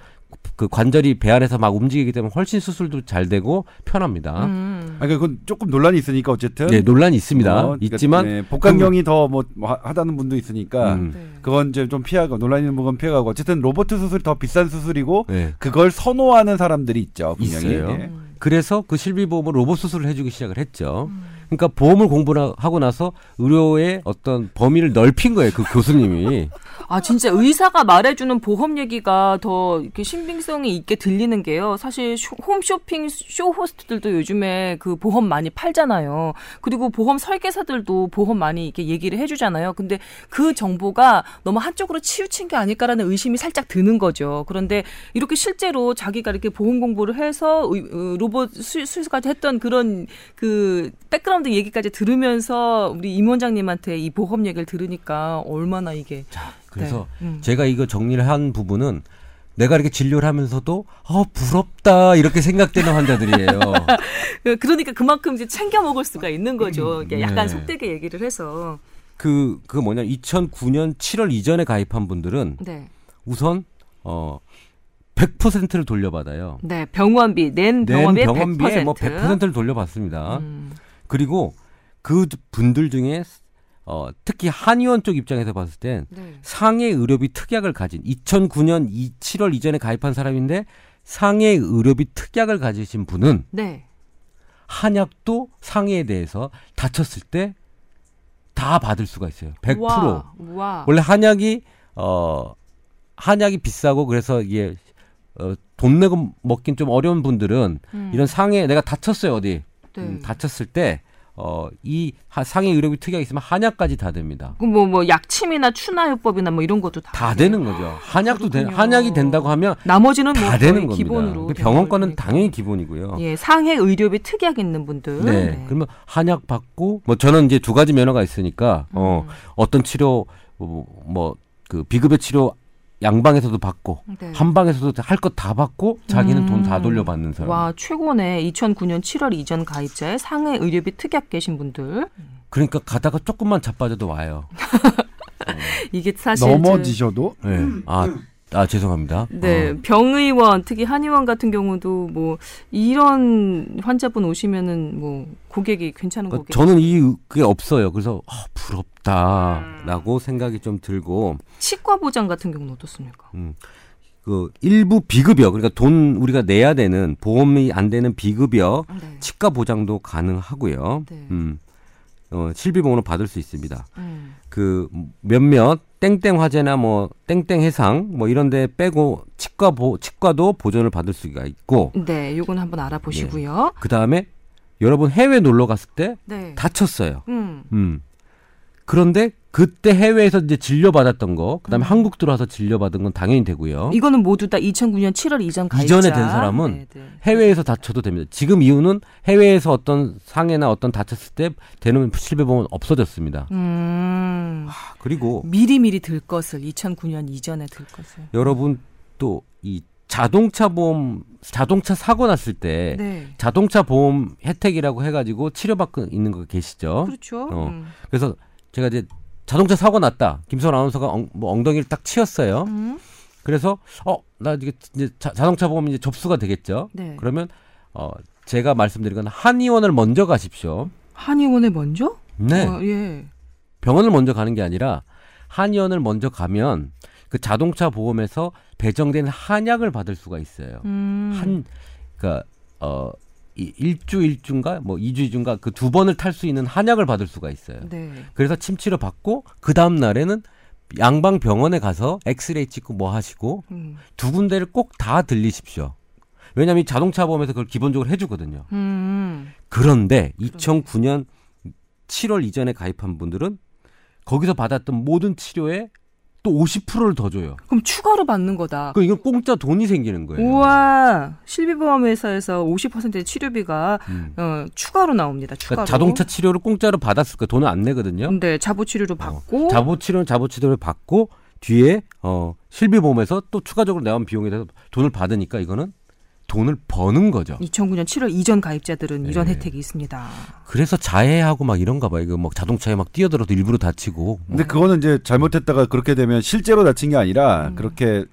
Speaker 3: 그 관절이 배 안에서 막 움직이기 때문에 훨씬 수술도 잘 되고 편합니다.
Speaker 1: 음.
Speaker 2: 아, 그건 조금 논란이 있으니까 어쨌든.
Speaker 3: 네, 논란이 있습니다.
Speaker 2: 어, 그러니까,
Speaker 3: 있지만
Speaker 2: 네, 복강경이 더 뭐 하다는 분도 있으니까
Speaker 3: 음,
Speaker 1: 네.
Speaker 2: 그건 이제 좀 피하고 논란 있는 부분 피하고 어쨌든 로봇 수술이 더 비싼 수술이고
Speaker 3: 네.
Speaker 2: 그걸 선호하는 사람들이 있죠. 분명히.
Speaker 3: 있어요.
Speaker 2: 예.
Speaker 1: 음.
Speaker 3: 그래서 그 실비보험은 로봇 수술을 해주기 시작을 했죠.
Speaker 1: 음.
Speaker 3: 그러니까 보험을 공부하고 나서 의료의 어떤 범위를 넓힌 거예요. 그 교수님이.
Speaker 1: 아 진짜 의사가 말해주는 보험 얘기가 더 이렇게 신빙성이 있게 들리는 게요. 사실 쇼, 홈쇼핑 쇼 호스트들도 요즘에 그 보험 많이 팔잖아요. 그리고 보험 설계사들도 보험 많이 이렇게 얘기를 해주잖아요. 근데 그 정보가 너무 한쪽으로 치우친 게 아닐까라는 의심이 살짝 드는 거죠. 그런데 이렇게 실제로 자기가 이렇게 보험 공부를 해서 의- 어, 로봇 수- 수술까지 했던 그런 그 백그라운드 얘기까지 들으면서 우리 임 원장님한테 이 보험 얘기를 들으니까 얼마나 이게
Speaker 3: 그래서
Speaker 1: 네. 음.
Speaker 3: 제가 이거 정리를 한 부분은 내가 이렇게 진료를 하면서도 어 부럽다 이렇게 생각되는 환자들이에요.
Speaker 1: 그- 그러니까 그만큼 이제 챙겨 먹을 수가 있는 거죠. 이게 약간
Speaker 3: 네.
Speaker 1: 속되게 얘기를 해서.
Speaker 3: 그, 그 뭐냐, 2009년 7월 이전에 가입한 분들은
Speaker 1: 네.
Speaker 3: 우선, 어, 100%를 돌려받아요.
Speaker 1: 네. 병원비, 낸 병원비의
Speaker 3: 병원비에
Speaker 1: 100%.
Speaker 3: 뭐 100%를 돌려받습니다.
Speaker 1: 음.
Speaker 3: 그리고 그 분들 중에, 어, 특히 한의원 쪽 입장에서 봤을 땐
Speaker 1: 네.
Speaker 3: 상해 의료비 특약을 가진 2009년 2, 7월 이전에 가입한 사람인데 상해 의료비 특약을 가지신 분은
Speaker 1: 네.
Speaker 3: 한약도 상해에 대해서 다쳤을 때 다 받을 수가 있어요. 100%.
Speaker 1: 와. 와.
Speaker 3: 원래 한약이 어 한약이 비싸고 그래서 이게 어, 돈 내고 먹긴 좀 어려운 분들은
Speaker 1: 음.
Speaker 3: 이런 상해 내가 다쳤어요 어디
Speaker 1: 네.
Speaker 3: 음, 다쳤을 때 어, 이 하- 상해 의료비 특약이 있으면 한약까지 다 됩니다.
Speaker 1: 그럼 뭐, 뭐, 약침이나 추나요법이나 뭐 이런 것도 다.
Speaker 3: 다 되는 거죠. 한약도 되. 한약이 된다고 하면
Speaker 1: 나머지는
Speaker 3: 뭐다
Speaker 1: 거의
Speaker 3: 되는 겁니다.
Speaker 1: 기본으로. 되는
Speaker 3: 당연히 기본이고요.
Speaker 1: 예, 상해 의료비 특약 있는 분들.
Speaker 3: 네. 그러면 한약 받고 뭐 저는 이제 두 가지 면허가 있으니까 어
Speaker 1: 음.
Speaker 3: 어떤 치료 뭐그 비급여 치료 양방에서도 받고
Speaker 1: 네.
Speaker 3: 한방에서도 할 것 다 받고 자기는
Speaker 1: 음.
Speaker 3: 돈다 돌려받는 사람.
Speaker 1: 와, 최고네. 2009년 7월 이전 가입자의 상해 의료비 특약 계신 분들.
Speaker 3: 그러니까 가다가 조금만 자빠져도 와요.
Speaker 1: 이게 사실.
Speaker 2: 넘어지셔도
Speaker 3: 네. 아, 아 죄송합니다.
Speaker 1: 저- 네,
Speaker 3: 어.
Speaker 1: 병의원, 특히 한의원 같은 경우도 뭐, 이런 환자분 오시면은 뭐, 고객이 괜찮은
Speaker 3: 그러니까
Speaker 1: 고객.
Speaker 3: 저는 이 그게 없어요. 그래서 아, 부럽다라고 생각이 좀 들고
Speaker 1: 치과 보장 같은 경우는 어떻습니까?
Speaker 3: 그 일부 비급여 그러니까 돈 우리가 내야 되는 보험이 안 되는 비급여
Speaker 1: 네.
Speaker 3: 치과 보장도 가능하고요.
Speaker 1: 네.
Speaker 3: 음. 어, 실비보험으로 받을 수 있습니다.
Speaker 1: 음.
Speaker 3: 그 몇몇 땡땡 화재나 뭐 땡땡 해상 뭐 이런 데 빼고 치과 보 치과도 보전을 받을 수가 있고
Speaker 1: 네, 요건 한번 알아보시고요.
Speaker 3: 그다음에 여러분 해외 놀러 갔을 때
Speaker 1: 네.
Speaker 3: 다쳤어요.
Speaker 1: 음.
Speaker 3: 음. 그런데 그때 해외에서 이제 진료받았던 거, 그다음에 한국 들어와서 진료받은 건 당연히 되고요.
Speaker 1: 이거는 모두 다 2009년 7월 이전 가입자.
Speaker 3: 이전에 된 사람은
Speaker 1: 네, 네.
Speaker 3: 해외에서 다쳐도 됩니다. 지금 이유는 해외에서 어떤 상해나 어떤 다쳤을 때 되는 실비보험은 없어졌습니다.
Speaker 1: 음.
Speaker 3: 그리고
Speaker 1: 미리 미리 들 것을 2009년 이전에 들 것을.
Speaker 3: 여러분 또 이 자동차 보험 자동차 사고 났을 때
Speaker 1: 네.
Speaker 3: 자동차 보험 혜택이라고 해가지고 치료받고 있는 거 계시죠?
Speaker 1: 그렇죠.
Speaker 3: 어.
Speaker 1: 음.
Speaker 3: 그래서 제가 이제 자동차 사고 났다. 김선 아나운서가 엉, 뭐 엉덩이를 딱 치었어요.
Speaker 1: 음.
Speaker 3: 그래서 어 나 이게 이제 자, 자동차 보험 이제 접수가 되겠죠.
Speaker 1: 네.
Speaker 3: 그러면 어 제가 말씀드린 건 한의원을 먼저 가십시오.
Speaker 1: 한의원에 먼저?
Speaker 3: 네.
Speaker 1: 어, 예.
Speaker 3: 병원을 먼저 가는 게 아니라 한의원을 먼저 가면 그 자동차 보험에서 배정된 한약을 받을 수가 있어요.
Speaker 1: 음.
Speaker 3: 한 그러니까 어 이- 일주 일주인가 뭐 이주 이주인가 그 두 번을 탈 수 있는 한약을 받을 수가 있어요.
Speaker 1: 네.
Speaker 3: 그래서 침치료 받고 그 다음 날에는 양방 병원에 가서 엑스레이 찍고 뭐 하시고
Speaker 1: 음.
Speaker 3: 두 군데를 꼭 다 들리십시오. 왜냐하면 이 자동차 보험에서 그걸 기본적으로 해주거든요.
Speaker 1: 음.
Speaker 3: 그런데 2009년 7월 이전에 가입한 분들은 거기서 받았던 모든 치료에 또 50%를 더 줘요.
Speaker 1: 그럼 추가로 받는 거다.
Speaker 3: 그 이건 공짜 돈이 생기는 거예요.
Speaker 1: 우와. 실비보험 회사에서 50%의 치료비가
Speaker 3: 음.
Speaker 1: 어, 추가로 나옵니다. 추가로.
Speaker 3: 그러니까 자동차 치료를 공짜로 받았을 거예요. 돈을 안 내거든요.
Speaker 1: 네, 자보 치료로 받고
Speaker 3: 자보 치료는 자보 치료를 받고 뒤에 어 실비보험에서 또 추가적으로 나온 비용에 대해서 돈을 받으니까 이거는 돈을 버는 거죠.
Speaker 1: 2009년 7월 이전 가입자들은 이런
Speaker 3: 네.
Speaker 1: 혜택이 있습니다.
Speaker 3: 그래서 자해하고 막 이런가 봐요. 이거 막 자동차에 막 뛰어들어도 일부러 다치고.
Speaker 2: 근데 그거는 이제 잘못했다가 그렇게 되면 실제로 다친 게 아니라
Speaker 1: 음.
Speaker 2: 그렇게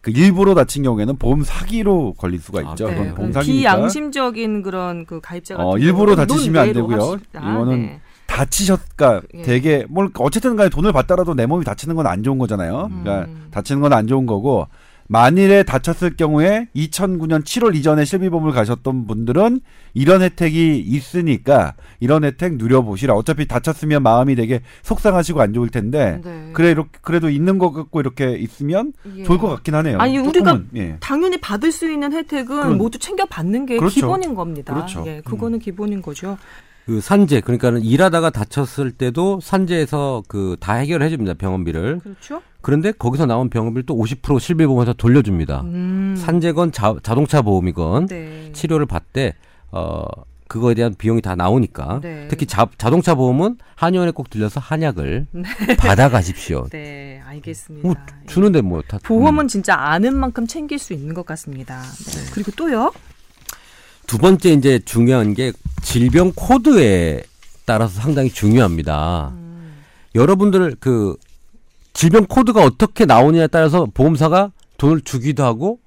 Speaker 2: 그 일부러 다친 경우에는 보험 사기로 걸릴 수가
Speaker 3: 아,
Speaker 2: 있죠.
Speaker 3: 네.
Speaker 2: 그건
Speaker 1: 그
Speaker 2: 보험 사기니까
Speaker 1: 비양심적인 그런 그 가입자 같은
Speaker 2: 어, 일부러 다치시면 안 되고요.
Speaker 1: 합시다.
Speaker 2: 이거는
Speaker 1: 네.
Speaker 2: 다치셨까
Speaker 1: 예.
Speaker 2: 되게 뭘 어쨌든 간에 돈을 받더라도 내 몸이 다치는 건 안 좋은 거잖아요. 그러니까
Speaker 1: 음.
Speaker 2: 다치는 건 안 좋은 거고 만일에 다쳤을 경우에 2009년 7월 이전에 실비보험을 가셨던 분들은 이런 혜택이 있으니까 이런 혜택 누려보시라. 어차피 다쳤으면 마음이 되게 속상하시고 안 좋을 텐데
Speaker 1: 네.
Speaker 2: 그래 이렇게 그래도 있는 것 같고 이렇게 있으면
Speaker 1: 예.
Speaker 2: 좋을 것 같긴 하네요.
Speaker 1: 아니, 우리가
Speaker 2: 조금은, 예.
Speaker 1: 당연히 받을 수 있는 혜택은
Speaker 2: 그럼-
Speaker 1: 모두 챙겨 받는 게
Speaker 2: 그렇죠.
Speaker 1: 기본인 겁니다.
Speaker 2: 그렇죠.
Speaker 1: 예, 그거는 기본인 거죠.
Speaker 3: 그 산재 그러니까는 일하다가 다쳤을 때도 산재에서 그 다 해결해 줍니다 병원비를
Speaker 1: 그렇죠.
Speaker 3: 그런데 거기서 나온 병원비를 또 50% 실비보험에서 돌려줍니다
Speaker 1: 음.
Speaker 3: 산재건 자, 자동차 보험이건
Speaker 1: 네.
Speaker 3: 치료를 받되 어 그거에 대한 비용이 다 나오니까
Speaker 1: 네.
Speaker 3: 특히 자, 자동차 보험은 한의원에 꼭 들려서 한약을 받아 가십시오.
Speaker 1: 네, 알겠습니다.
Speaker 3: 뭐 주는데 뭐 다
Speaker 1: 보험은
Speaker 3: 음.
Speaker 1: 진짜 아는 만큼 챙길 수 있는 것 같습니다. 네. 그리고 또요?
Speaker 3: 두 번째 이제 중요한 게 질병 코드에 따라서 상당히 중요합니다.
Speaker 1: 음.
Speaker 3: 여러분들 그 질병 코드가 어떻게 나오느냐에 따라서 보험사가 돈을 주기도 하고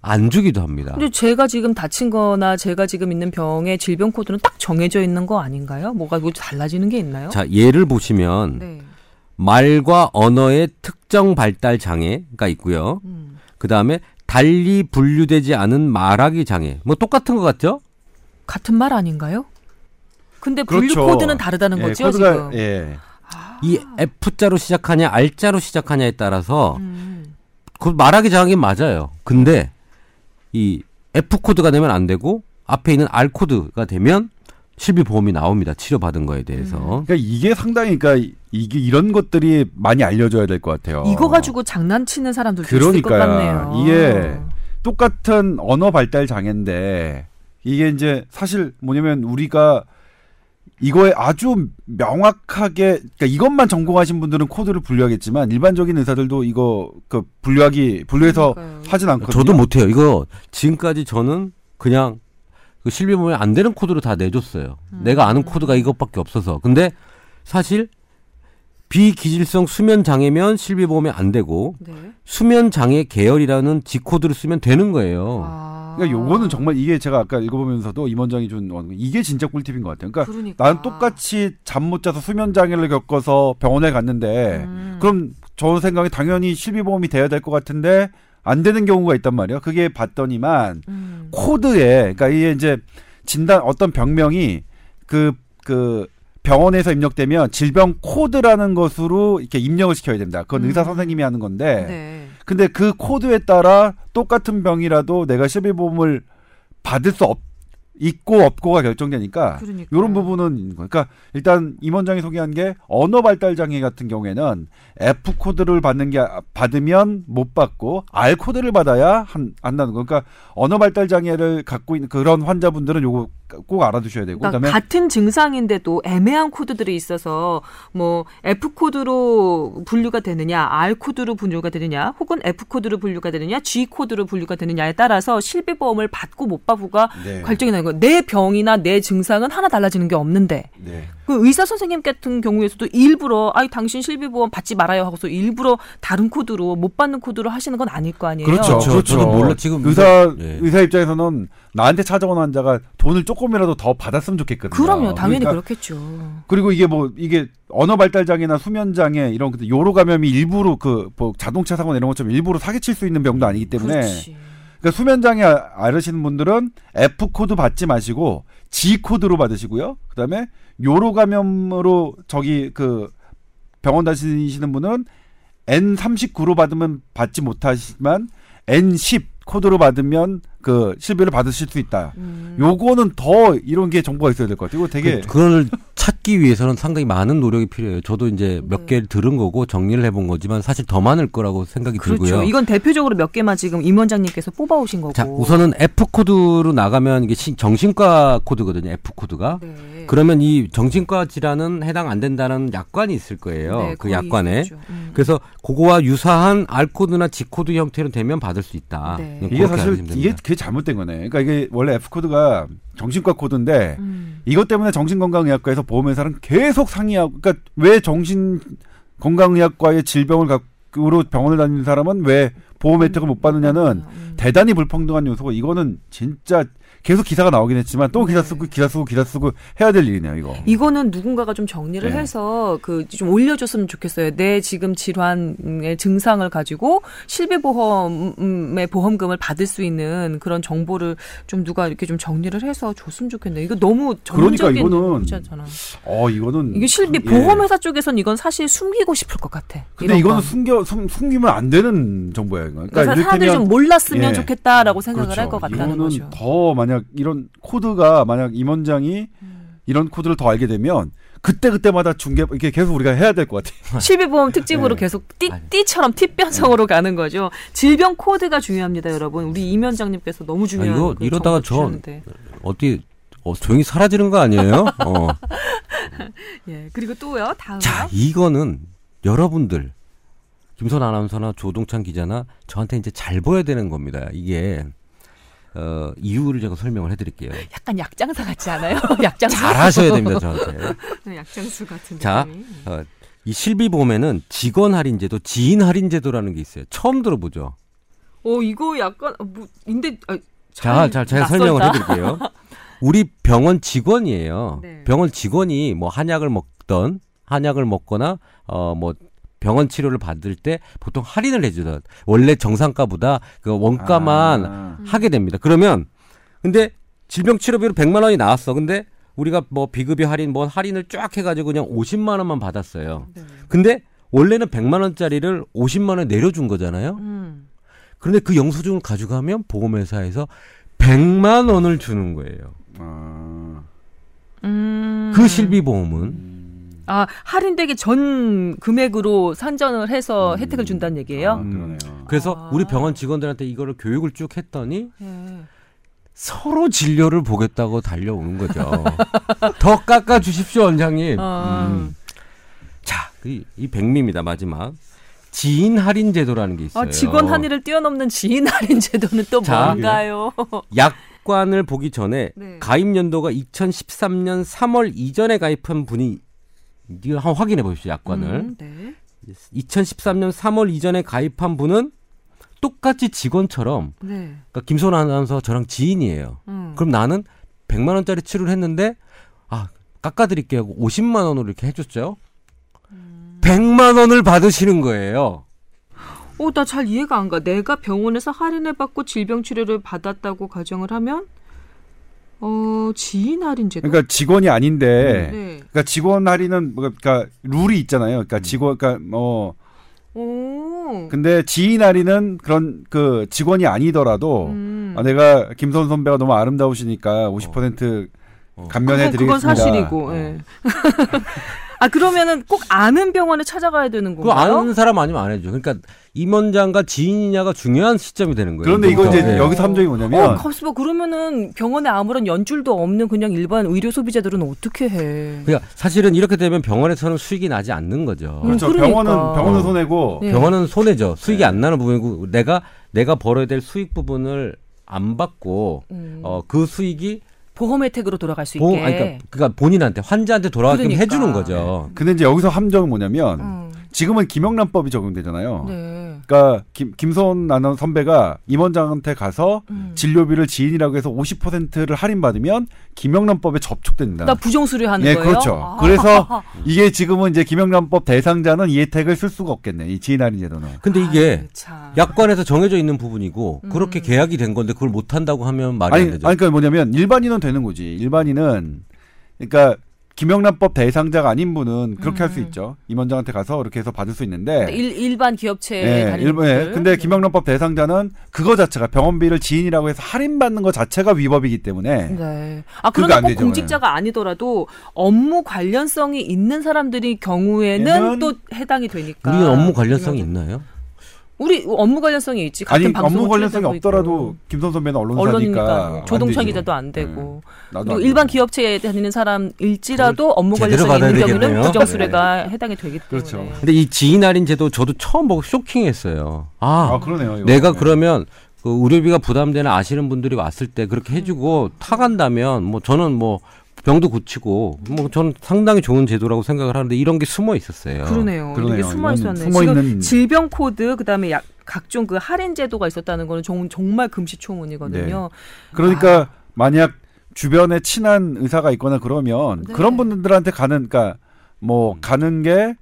Speaker 3: 안 주기도 합니다.
Speaker 1: 근데 제가 지금 다친 거나 제가 지금 있는 병의 질병 코드는 딱 정해져 있는 거 아닌가요? 뭐가 뭐 달라지는 게 있나요?
Speaker 3: 자, 예를 보시면
Speaker 1: 네.
Speaker 3: 말과 언어의 특정 발달 장애가 있고요.
Speaker 1: 음.
Speaker 3: 그다음에 달리 분류되지 않은 말하기 장애. 뭐 똑같은 것 같죠?
Speaker 1: 같은 말 아닌가요? 근데 분류
Speaker 2: 그렇죠.
Speaker 1: 코드는 다르다는
Speaker 2: 예,
Speaker 1: 거죠,
Speaker 2: 코드가
Speaker 1: 지금.
Speaker 2: 예.
Speaker 3: 이 F자로 시작하냐 R자로 시작하냐에 따라서
Speaker 1: 음.
Speaker 3: 그 말하기 장애는 맞아요. 근데 이 F 코드가 되면 안 되고 앞에 있는 R 코드가 되면 실비 보험이 나옵니다. 치료받은 거에 대해서.
Speaker 2: 그러니까 이게 상당히 그러니까 이게 이런 것들이 많이 알려져야 될 것 같아요.
Speaker 1: 이거 가지고 장난치는 사람들도 있을 것
Speaker 2: 그러니까요.
Speaker 1: 같네요.
Speaker 2: 이게 똑같은 언어 발달 장애인데 이게 이제 사실 뭐냐면 우리가 이거에 아주 명확하게 그러니까 이것만 전공하신 분들은 코드를 분류하겠지만 일반적인 의사들도 이거 그 분류하기 분류해서
Speaker 1: 그러니까요.
Speaker 2: 하진 않거든요.
Speaker 3: 저도 못해요. 이거 지금까지 저는 그냥 그 실비 보험이 안 되는 코드로 다 내줬어요. 내가 아는 코드가 이것밖에 없어서. 근데 사실 비기질성 수면 장애면 실비 보험이 안 되고
Speaker 1: 네.
Speaker 3: 수면 장애 계열이라는 G 코드를 쓰면 되는 거예요.
Speaker 1: 아.
Speaker 2: 그러니까 요거는 정말 이게 제가 아까 읽어보면서도 임원장이 준 이게 진짜 꿀팁인 것 같아요. 그러니까
Speaker 1: 그러니까.
Speaker 2: 나는 똑같이 잠 못 자서 수면 장애를 겪어서 병원에 갔는데
Speaker 1: 음.
Speaker 2: 그럼 저 생각에 당연히 실비보험이 돼야 될 것 같은데 안 되는 경우가 있단 말이에요. 그게 봤더니만
Speaker 1: 음.
Speaker 2: 코드에 그러니까 이게 이제 진단 어떤 병명이 그그 병원에서 입력되면 질병 코드라는 것으로 이렇게 입력을 시켜야 된다. 그건
Speaker 1: 음.
Speaker 2: 의사 선생님이 하는 건데
Speaker 1: 네.
Speaker 2: 근데 그 코드에 따라 똑같은 병이라도 내가 실비보험을 받을 수 없, 있고 없고가 결정되니까
Speaker 1: 그러니까.
Speaker 2: 이런 부분은. 그러니까 일단 임원장이 소개한 게 언어 발달 장애 같은 경우에는 F 코드를 받는 게 아- 받으면 못 받고 R 코드를 받아야 한, 한다는 거. 그러니까 언어 발달 장애를 갖고 있는 그런 환자분들은 요거 꼭 알아두셔야 되고
Speaker 1: 그러니까
Speaker 2: 그다음에
Speaker 1: 같은 증상인데도 애매한 코드들이 있어서 뭐 F 코드로 분류가 되느냐, R 코드로 분류가 되느냐, 혹은 F 코드로 분류가 되느냐, G 코드로 분류가 되느냐에 따라서 실비 보험을 받고 못 받고가
Speaker 2: 네.
Speaker 1: 결정이 나는 거예요. 내 병이나 내 증상은 하나 달라지는 게 없는데
Speaker 2: 네.
Speaker 1: 그 의사 선생님 같은 경우에서도 일부러 아이 당신 실비보험 받지 말아요 하고서 일부러 다른 코드로 못 받는 코드로 하시는 건 아닐 거 아니에요.
Speaker 2: 그렇죠.
Speaker 3: 저-
Speaker 2: 그렇죠.
Speaker 3: 저도 몰라. 지금
Speaker 2: 의사
Speaker 3: 예.
Speaker 2: 의사 입장에서는 나한테 찾아온 환자가 돈을 조금이라도 더 받았으면 좋겠거든요.
Speaker 1: 그럼요, 당연히
Speaker 2: 그러니까
Speaker 1: 그렇겠죠.
Speaker 2: 그리고 이게 뭐 이게 언어 발달 장애나 수면 장애 이런 그 요로 감염이 일부러 그 뭐 자동차 사고나 이런 것처럼 일부러 사기칠 수 있는 병도 아니기 때문에
Speaker 1: 그렇지.
Speaker 2: 그러니까 수면 장애 아- 앓으시는 분들은 F 코드 받지 마시고 G 코드로 받으시고요. 그다음에 요로 감염으로 저기 그 병원 다니시는 분은 N39로 받으면 받지 못하지만 N10 코드로 받으면 그 실비를 받으실 수 있다.
Speaker 1: 음.
Speaker 2: 요거는 더 이런 게 정보가 있어야 될 것 같아요. 이거 되게
Speaker 3: 그, 그걸 찾기 위해서는 상당히 많은 노력이 필요해요. 저도 이제 몇
Speaker 1: 네.
Speaker 3: 개를 들은 거고 정리를 해본 거지만 사실 더 많을 거라고 생각이
Speaker 1: 그렇죠.
Speaker 3: 들고요.
Speaker 1: 이건 대표적으로 몇 개만 지금 임 원장님께서 뽑아오신 거고.
Speaker 3: 자, 우선은 F 코드로 나가면 이게 신- 정신과 코드거든요. F 코드가.
Speaker 1: 네.
Speaker 3: 그러면 이 정신과 질환은 해당 안 된다는 약관이 있을 거예요.
Speaker 1: 네,
Speaker 3: 그 약관에.
Speaker 1: 음.
Speaker 3: 그래서 그거와 유사한 R 코드나 G 코드 형태로 되면 받을 수 있다.
Speaker 1: 네.
Speaker 2: 이게 사실 이게. 그게 잘못된 거네. 그러니까 이게 원래 F 코드가 정신과 코드인데
Speaker 1: 음.
Speaker 2: 이것 때문에 정신건강의학과에서 보험회사는 계속 상의하고, 그러니까 왜 정신 건강의학과의 질병을 갖고로 병원을 다니는 사람은 왜 보험 혜택을 못 받느냐는
Speaker 1: 음.
Speaker 2: 대단히 불평등한 요소고 이거는 진짜 계속 기사가 나오긴 했지만 또 기사
Speaker 1: 네.
Speaker 2: 쓰고 기사 쓰고 기사 쓰고 해야 될 일이네요 이거.
Speaker 1: 이거는 누군가가 좀 정리를
Speaker 2: 네.
Speaker 1: 해서 그 좀 올려줬으면 좋겠어요. 내 지금 질환의 증상을 가지고 실비보험의 보험금을 받을 수 있는 그런 정보를 좀 누가 이렇게 좀 정리를 해서 줬으면 좋겠네요. 이거 너무
Speaker 2: 그러니까
Speaker 1: 전문적인
Speaker 2: 이거는
Speaker 1: 문제잖아.
Speaker 2: 어 이거는
Speaker 1: 이게 실비
Speaker 2: 예.
Speaker 1: 보험회사 쪽에선 이건 사실 숨기고 싶을 것 같아.
Speaker 2: 근데 이거는
Speaker 1: 건.
Speaker 2: 숨겨 숨, 숨기면 안 되는 정보 예요. 이거.
Speaker 1: 그러니까 사람들이 좀 몰랐으면
Speaker 2: 예.
Speaker 1: 좋겠다라고 생각을
Speaker 2: 그렇죠.
Speaker 1: 할것 같다는
Speaker 2: 이거는
Speaker 1: 거죠.
Speaker 2: 더 만약 이런 코드가 만약 임원장이
Speaker 1: 음.
Speaker 2: 이런 코드를 더 알게 되면 그때 그때마다 중계 이렇게 계속 우리가 해야 될 것 같아요.
Speaker 1: 실비보험 특집으로
Speaker 2: 네.
Speaker 1: 계속 띠. 띠처럼 띠변성으로 가는 거죠. 질병 코드가 중요합니다, 여러분. 우리 임 위원장님께서 너무 중요한
Speaker 3: 아, 이거
Speaker 1: 그
Speaker 3: 이러다가 저-. 어디 어, 조용히 사라지는 거 아니에요? 어.
Speaker 1: 예. 그리고 또요. 다음요.
Speaker 3: 자, 이거는 여러분들 김선 아나운서나 조동찬 기자나 저한테 이제 잘 보여야 되는 겁니다. 이게 어, 이유를 제가 설명을 해드릴게요.
Speaker 1: 약간 약장사 같지 않아요? 약장사.
Speaker 3: 잘하셔야 됩니다, 저한테.
Speaker 1: 네, 약장수 같은
Speaker 3: 자,
Speaker 1: 느낌이.
Speaker 3: 어, 이 실비보험에는 직원 할인제도, 지인 할인제도라는 게 있어요. 처음 들어보죠.
Speaker 1: 어, 이거 약간 어, 뭐 인데 아,
Speaker 3: 자, 자, 제가
Speaker 1: 낯설다.
Speaker 3: 설명을 해드릴게요. 우리 병원 직원이에요.
Speaker 1: 네.
Speaker 3: 병원 직원이 뭐 한약을 먹던 한약을 먹거나 어 뭐 병원 치료를 받을 때 보통 할인을 해주던 원래 정상가보다 그 원가만
Speaker 2: 아.
Speaker 3: 하게 됩니다. 그러면 근데 질병 치료비로 100만 원이 나왔어. 근데 우리가 뭐 비급여 할인 뭐 할인을 쫙 해가지고 그냥 50만 원만 받았어요.
Speaker 1: 네.
Speaker 3: 근데 원래는 100만 원짜리를 50만 원 내려준 거잖아요.
Speaker 1: 음.
Speaker 3: 그런데 그 영수증을 가져가면 보험회사에서 100만 원을 주는 거예요.
Speaker 2: 아.
Speaker 1: 음.
Speaker 3: 그 실비보험은
Speaker 1: 아, 할인되기 전 금액으로 산전을 해서 혜택을 준다는 얘기예요?
Speaker 2: 아, 그러네요.
Speaker 3: 그래서
Speaker 1: 아.
Speaker 3: 우리 병원 직원들한테 이거를 교육을 쭉 했더니
Speaker 1: 예.
Speaker 3: 서로 진료를 보겠다고 달려오는 거죠. 더 깎아 주십시오, 원장님.
Speaker 1: 아.
Speaker 3: 음. 자, 이, 이 백미입니다 마지막 지인 할인 제도라는 게 있어요.
Speaker 1: 아, 직원 한의를 뛰어넘는 지인 할인 제도는 또
Speaker 3: 자,
Speaker 1: 뭔가요?
Speaker 3: 약 관을 보기 전에
Speaker 1: 네.
Speaker 3: 가입 연도가 2013년 3월 이전에 가입한 분이 이거 한번 확인해 보십시오 약관을.
Speaker 1: 음, 네.
Speaker 3: 2013년 3월 이전에 가입한 분은 똑같이 직원처럼
Speaker 1: 네.
Speaker 3: 그러니까 김소연 아나운서 저랑 지인이에요.
Speaker 1: 음.
Speaker 3: 그럼 나는 100만 원짜리 치료를 했는데 아 깎아 드릴게요 하고 50만 원으로 이렇게 해줬죠.
Speaker 1: 음.
Speaker 3: 100만 원을 받으시는 거예요.
Speaker 1: 어, 나 잘 이해가 안 가. 내가 병원에서 할인을 받고 질병 치료를 받았다고 가정을 하면 어, 지인 할인 제도.
Speaker 2: 그러니까 직원이 아닌데
Speaker 1: 네.
Speaker 2: 그러니까 직원 할인은 뭐 그러니까 룰이 있잖아요. 그러니까 직원 그러니까 뭐
Speaker 1: 오.
Speaker 2: 근데 지인 할인은 그런 그 직원이 아니더라도
Speaker 1: 음.
Speaker 2: 아, 내가 김선 선배가 너무 아름다우시니까 50%
Speaker 3: 어.
Speaker 2: 감면해
Speaker 1: 그건, 그건
Speaker 2: 드리겠습니다.
Speaker 1: 사실이고. 예. 아 그러면은 꼭 아는 병원에 찾아가야 되는
Speaker 3: 그거
Speaker 1: 건가요?
Speaker 3: 아는 사람 아니면 안 해줘. 그러니까 임원장과 지인이냐가 중요한 시점이 되는 거예요.
Speaker 2: 그런데 이거 이제
Speaker 3: 네.
Speaker 2: 여기서 함정이 뭐냐면
Speaker 1: 어, 봐. 그러면은 병원에 아무런 연줄도 없는 그냥 일반 의료 소비자들은 어떻게 해?
Speaker 3: 그러니까 사실은 이렇게 되면 병원에서는 수익이 나지 않는 거죠.
Speaker 1: 음,
Speaker 2: 그렇죠.
Speaker 1: 그러니까.
Speaker 2: 병원은 병원은
Speaker 3: 어.
Speaker 2: 손해고
Speaker 1: 네.
Speaker 3: 병원은 손해죠. 수익이
Speaker 2: 네.
Speaker 3: 안 나는 부분이고 내가 내가 벌어야 될 수익 부분을 안 받고
Speaker 1: 음,
Speaker 3: 어 그 수익이
Speaker 1: 보험 혜택으로 돌아갈 수 있게.
Speaker 3: 보험 아니, 그러니까, 그러니까 본인한테 환자한테 돌아가게끔
Speaker 1: 그러니까.
Speaker 3: 해주는 거죠.
Speaker 2: 근데 이제 여기서 함정은 뭐냐면
Speaker 1: 음,
Speaker 2: 지금은 김영란법이 적용되잖아요.
Speaker 1: 네.
Speaker 2: 그러니까 김, 김선 아나운 선배가 임원장한테 가서
Speaker 1: 음.
Speaker 2: 진료비를 지인이라고 해서 50%를 할인받으면 김영란법에 접촉된다.
Speaker 1: 나 부정수리 하는
Speaker 2: 예,
Speaker 1: 거예요?
Speaker 2: 그렇죠.
Speaker 1: 아.
Speaker 2: 그래서 이게 지금은 이제 김영란법 대상자는 이 혜택을 쓸 수가 없겠네. 이 지인 할인 제도는.
Speaker 3: 근데 이게
Speaker 1: 아유, 참.
Speaker 3: 약관에서 정해져 있는 부분이고
Speaker 1: 음.
Speaker 3: 그렇게 계약이 된 건데 그걸 못 한다고 하면 말이
Speaker 2: 아니,
Speaker 3: 안 되죠.
Speaker 2: 아니 그러니까 뭐냐면 일반인은 되는 거지. 일반인은 그러니까 김영란법 대상자가 아닌 분은 그렇게 할수
Speaker 1: 음.
Speaker 2: 있죠. 임원장한테 가서 이렇게 해서 받을 수 있는데.
Speaker 1: 일, 일반 기업체에
Speaker 2: 예, 예.
Speaker 1: 분들.
Speaker 2: 근데
Speaker 1: 네.
Speaker 2: 김영란법 대상자는 그거 자체가 병원비를 지인이라고 해서 할인 받는 것 자체가 위법이기 때문에
Speaker 1: 네. 아 그러나 안꼭
Speaker 2: 되죠.
Speaker 1: 공직자가 아니더라도 업무 관련성이 있는 사람들이 경우에는 또 해당이 되니까.
Speaker 3: 우리는 업무 관련성이 있나요?
Speaker 1: 우리 업무 관련성이 있지. 같은
Speaker 2: 아니
Speaker 1: 방송을
Speaker 2: 업무 관련성이 없더라도. 김선 선배는 언론사니까
Speaker 1: 언론이니까
Speaker 2: 안
Speaker 1: 조동찬. 기자도 안 되고
Speaker 2: 나도
Speaker 1: 그리고
Speaker 2: 안
Speaker 1: 일반
Speaker 2: 되고.
Speaker 1: 기업체에 다니는 사람일지라도 업무 관련성이 있는
Speaker 3: 받아야
Speaker 1: 경우는
Speaker 3: 되겠네요.
Speaker 1: 부정수레가 해당이 되기 때문에.
Speaker 2: 그렇죠.
Speaker 3: 근데 이 지인 할인 제도 저도 처음 보고 쇼킹했어요. 아,
Speaker 2: 아 그러네요. 이거.
Speaker 3: 내가
Speaker 2: 네.
Speaker 3: 그러면 그 의료비가 부담되는 아시는 분들이 왔을 때 그렇게 해주고 타간다면 뭐 저는 뭐 병도 고치고 뭐 저는 상당히 좋은 제도라고 생각을 하는데 이런 게 숨어 있었어요.
Speaker 1: 그러네요.
Speaker 2: 그러네요.
Speaker 1: 이게 숨어 있었네.
Speaker 2: 숨어
Speaker 1: 지금
Speaker 2: 있는-
Speaker 1: 질병 코드 그다음에 약 각종 그 할인 제도가 있었다는 거는 정, 정말 금시초문이거든요.
Speaker 2: 그러니까 만약 주변에 친한 의사가 있거나 그러면
Speaker 1: 네.
Speaker 2: 그런 분들한테 가는 그러니까 뭐 가는 게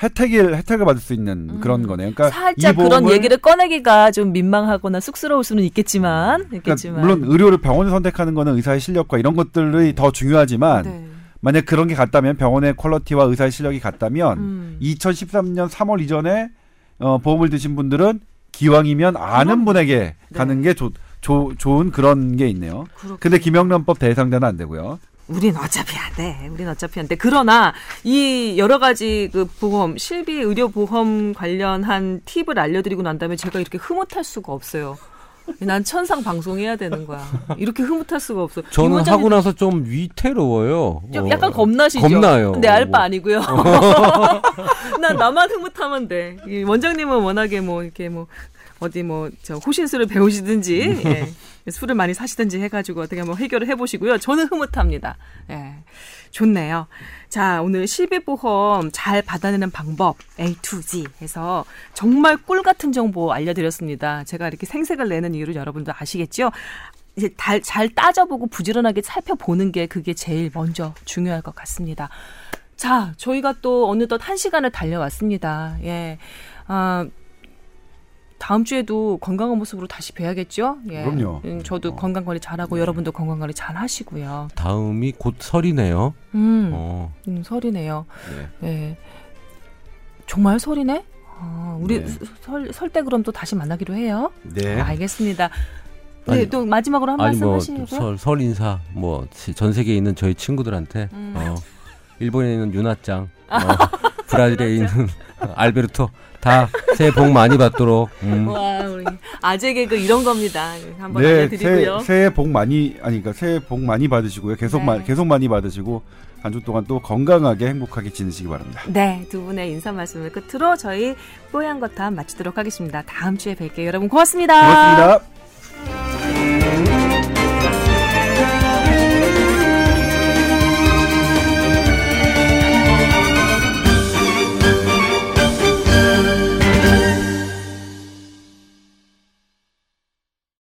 Speaker 2: 혜택을 혜택을 받을 수 있는 그런 거네요. 그러니까
Speaker 1: 살짝
Speaker 2: 이
Speaker 1: 그런 얘기를 꺼내기가 좀 민망하거나 쑥스러울 수는 있겠지만,
Speaker 2: 그러니까
Speaker 1: 있겠지만.
Speaker 2: 물론 의료를 병원을 선택하는 거는 의사의 실력과 이런 것들이 더 중요하지만
Speaker 1: 네.
Speaker 2: 만약 그런 게 같다면 병원의 퀄리티와 의사의 실력이 같다면
Speaker 1: 음.
Speaker 2: 2013년 3월 이전에 어, 보험을 드신 분들은 기왕이면 아는 분에게
Speaker 1: 네.
Speaker 2: 가는 게 조, 조, 좋은 그런 게 있네요.
Speaker 1: 그렇군요.
Speaker 2: 근데 김영란법 대상자는 안 되고요.
Speaker 1: 우린 어차피 안 돼. 우린 어차피 안 돼. 그러나 이 여러 가지 그 보험, 실비 의료 보험 관련한 팁을 알려드리고 난 다음에 제가 이렇게 흐뭇할 수가 없어요. 난 천상 방송해야 되는 거야. 이렇게 흐뭇할 수가 없어.
Speaker 3: 저는
Speaker 1: 원장님
Speaker 3: 하고 나서 좀 위태로워요.
Speaker 1: 좀
Speaker 3: 어,
Speaker 1: 약간 겁나시죠?
Speaker 3: 겁나요.
Speaker 1: 근데 알바
Speaker 3: 뭐.
Speaker 1: 아니고요. 난 나만 흐뭇하면 돼. 이 원장님은 워낙에 뭐 이렇게 뭐 어디 뭐 저 호신술을 배우시든지 예. 술을 많이 사시든지 해가지고 어떻게 한번 해결을 해보시고요. 저는 흐뭇합니다. 예. 좋네요. 자, 오늘 실비보험 잘 받아내는 방법 A to Z 해서 정말 꿀 같은 정보 알려드렸습니다. 제가 이렇게 생색을 내는 이유를 여러분도 아시겠죠? 이제 달- 잘 따져보고 부지런하게 살펴보는 게 그게 제일 먼저 중요할 것 같습니다. 자, 저희가 또 어느덧 한 시간을 달려왔습니다. 예. 아, 다음 주에도 건강한 모습으로 다시 뵈야겠죠? 예.
Speaker 2: 그럼요.
Speaker 1: 음, 저도
Speaker 2: 어.
Speaker 1: 건강 관리 잘하고 여러분도 건강 관리 잘 하시고요.
Speaker 3: 다음이 곧 설이네요.
Speaker 1: 음,
Speaker 3: 어,
Speaker 1: 음, 설이네요.
Speaker 3: 네.
Speaker 1: 예. 정말 설이네? 아, 우리
Speaker 2: 네.
Speaker 1: 설, 설 때 그럼 또 다시 만나기로 해요?
Speaker 2: 네.
Speaker 1: 알겠습니다. 네,
Speaker 3: 아니,
Speaker 1: 또 마지막으로 한
Speaker 3: 아니
Speaker 1: 말씀
Speaker 3: 뭐
Speaker 1: 하시고요.
Speaker 3: 설 설 인사 뭐 전 세계에 있는 저희 친구들한테
Speaker 1: 음.
Speaker 3: 어, 일본에 있는 유나짱, 어, 브라질에 있는 알베르토 다 새해 복 많이 받도록. 음.
Speaker 1: 와, 우리 아재 개그 이런 겁니다. 한번
Speaker 2: 네,
Speaker 1: 알려드리고요.
Speaker 2: 새해, 새해 복 많이 아니 그러니까 새해 복 많이 받으시고요. 계속
Speaker 1: 네.
Speaker 2: 마, 계속 많이 받으시고 한 주 동안 또 건강하게 행복하게 지내시기 바랍니다.
Speaker 1: 네, 두 분의 인사 말씀을 끝으로 저희 뽀얀 거탑 마치도록 하겠습니다. 다음 주에 뵐게요. 여러분 고맙습니다.
Speaker 2: 고맙습니다.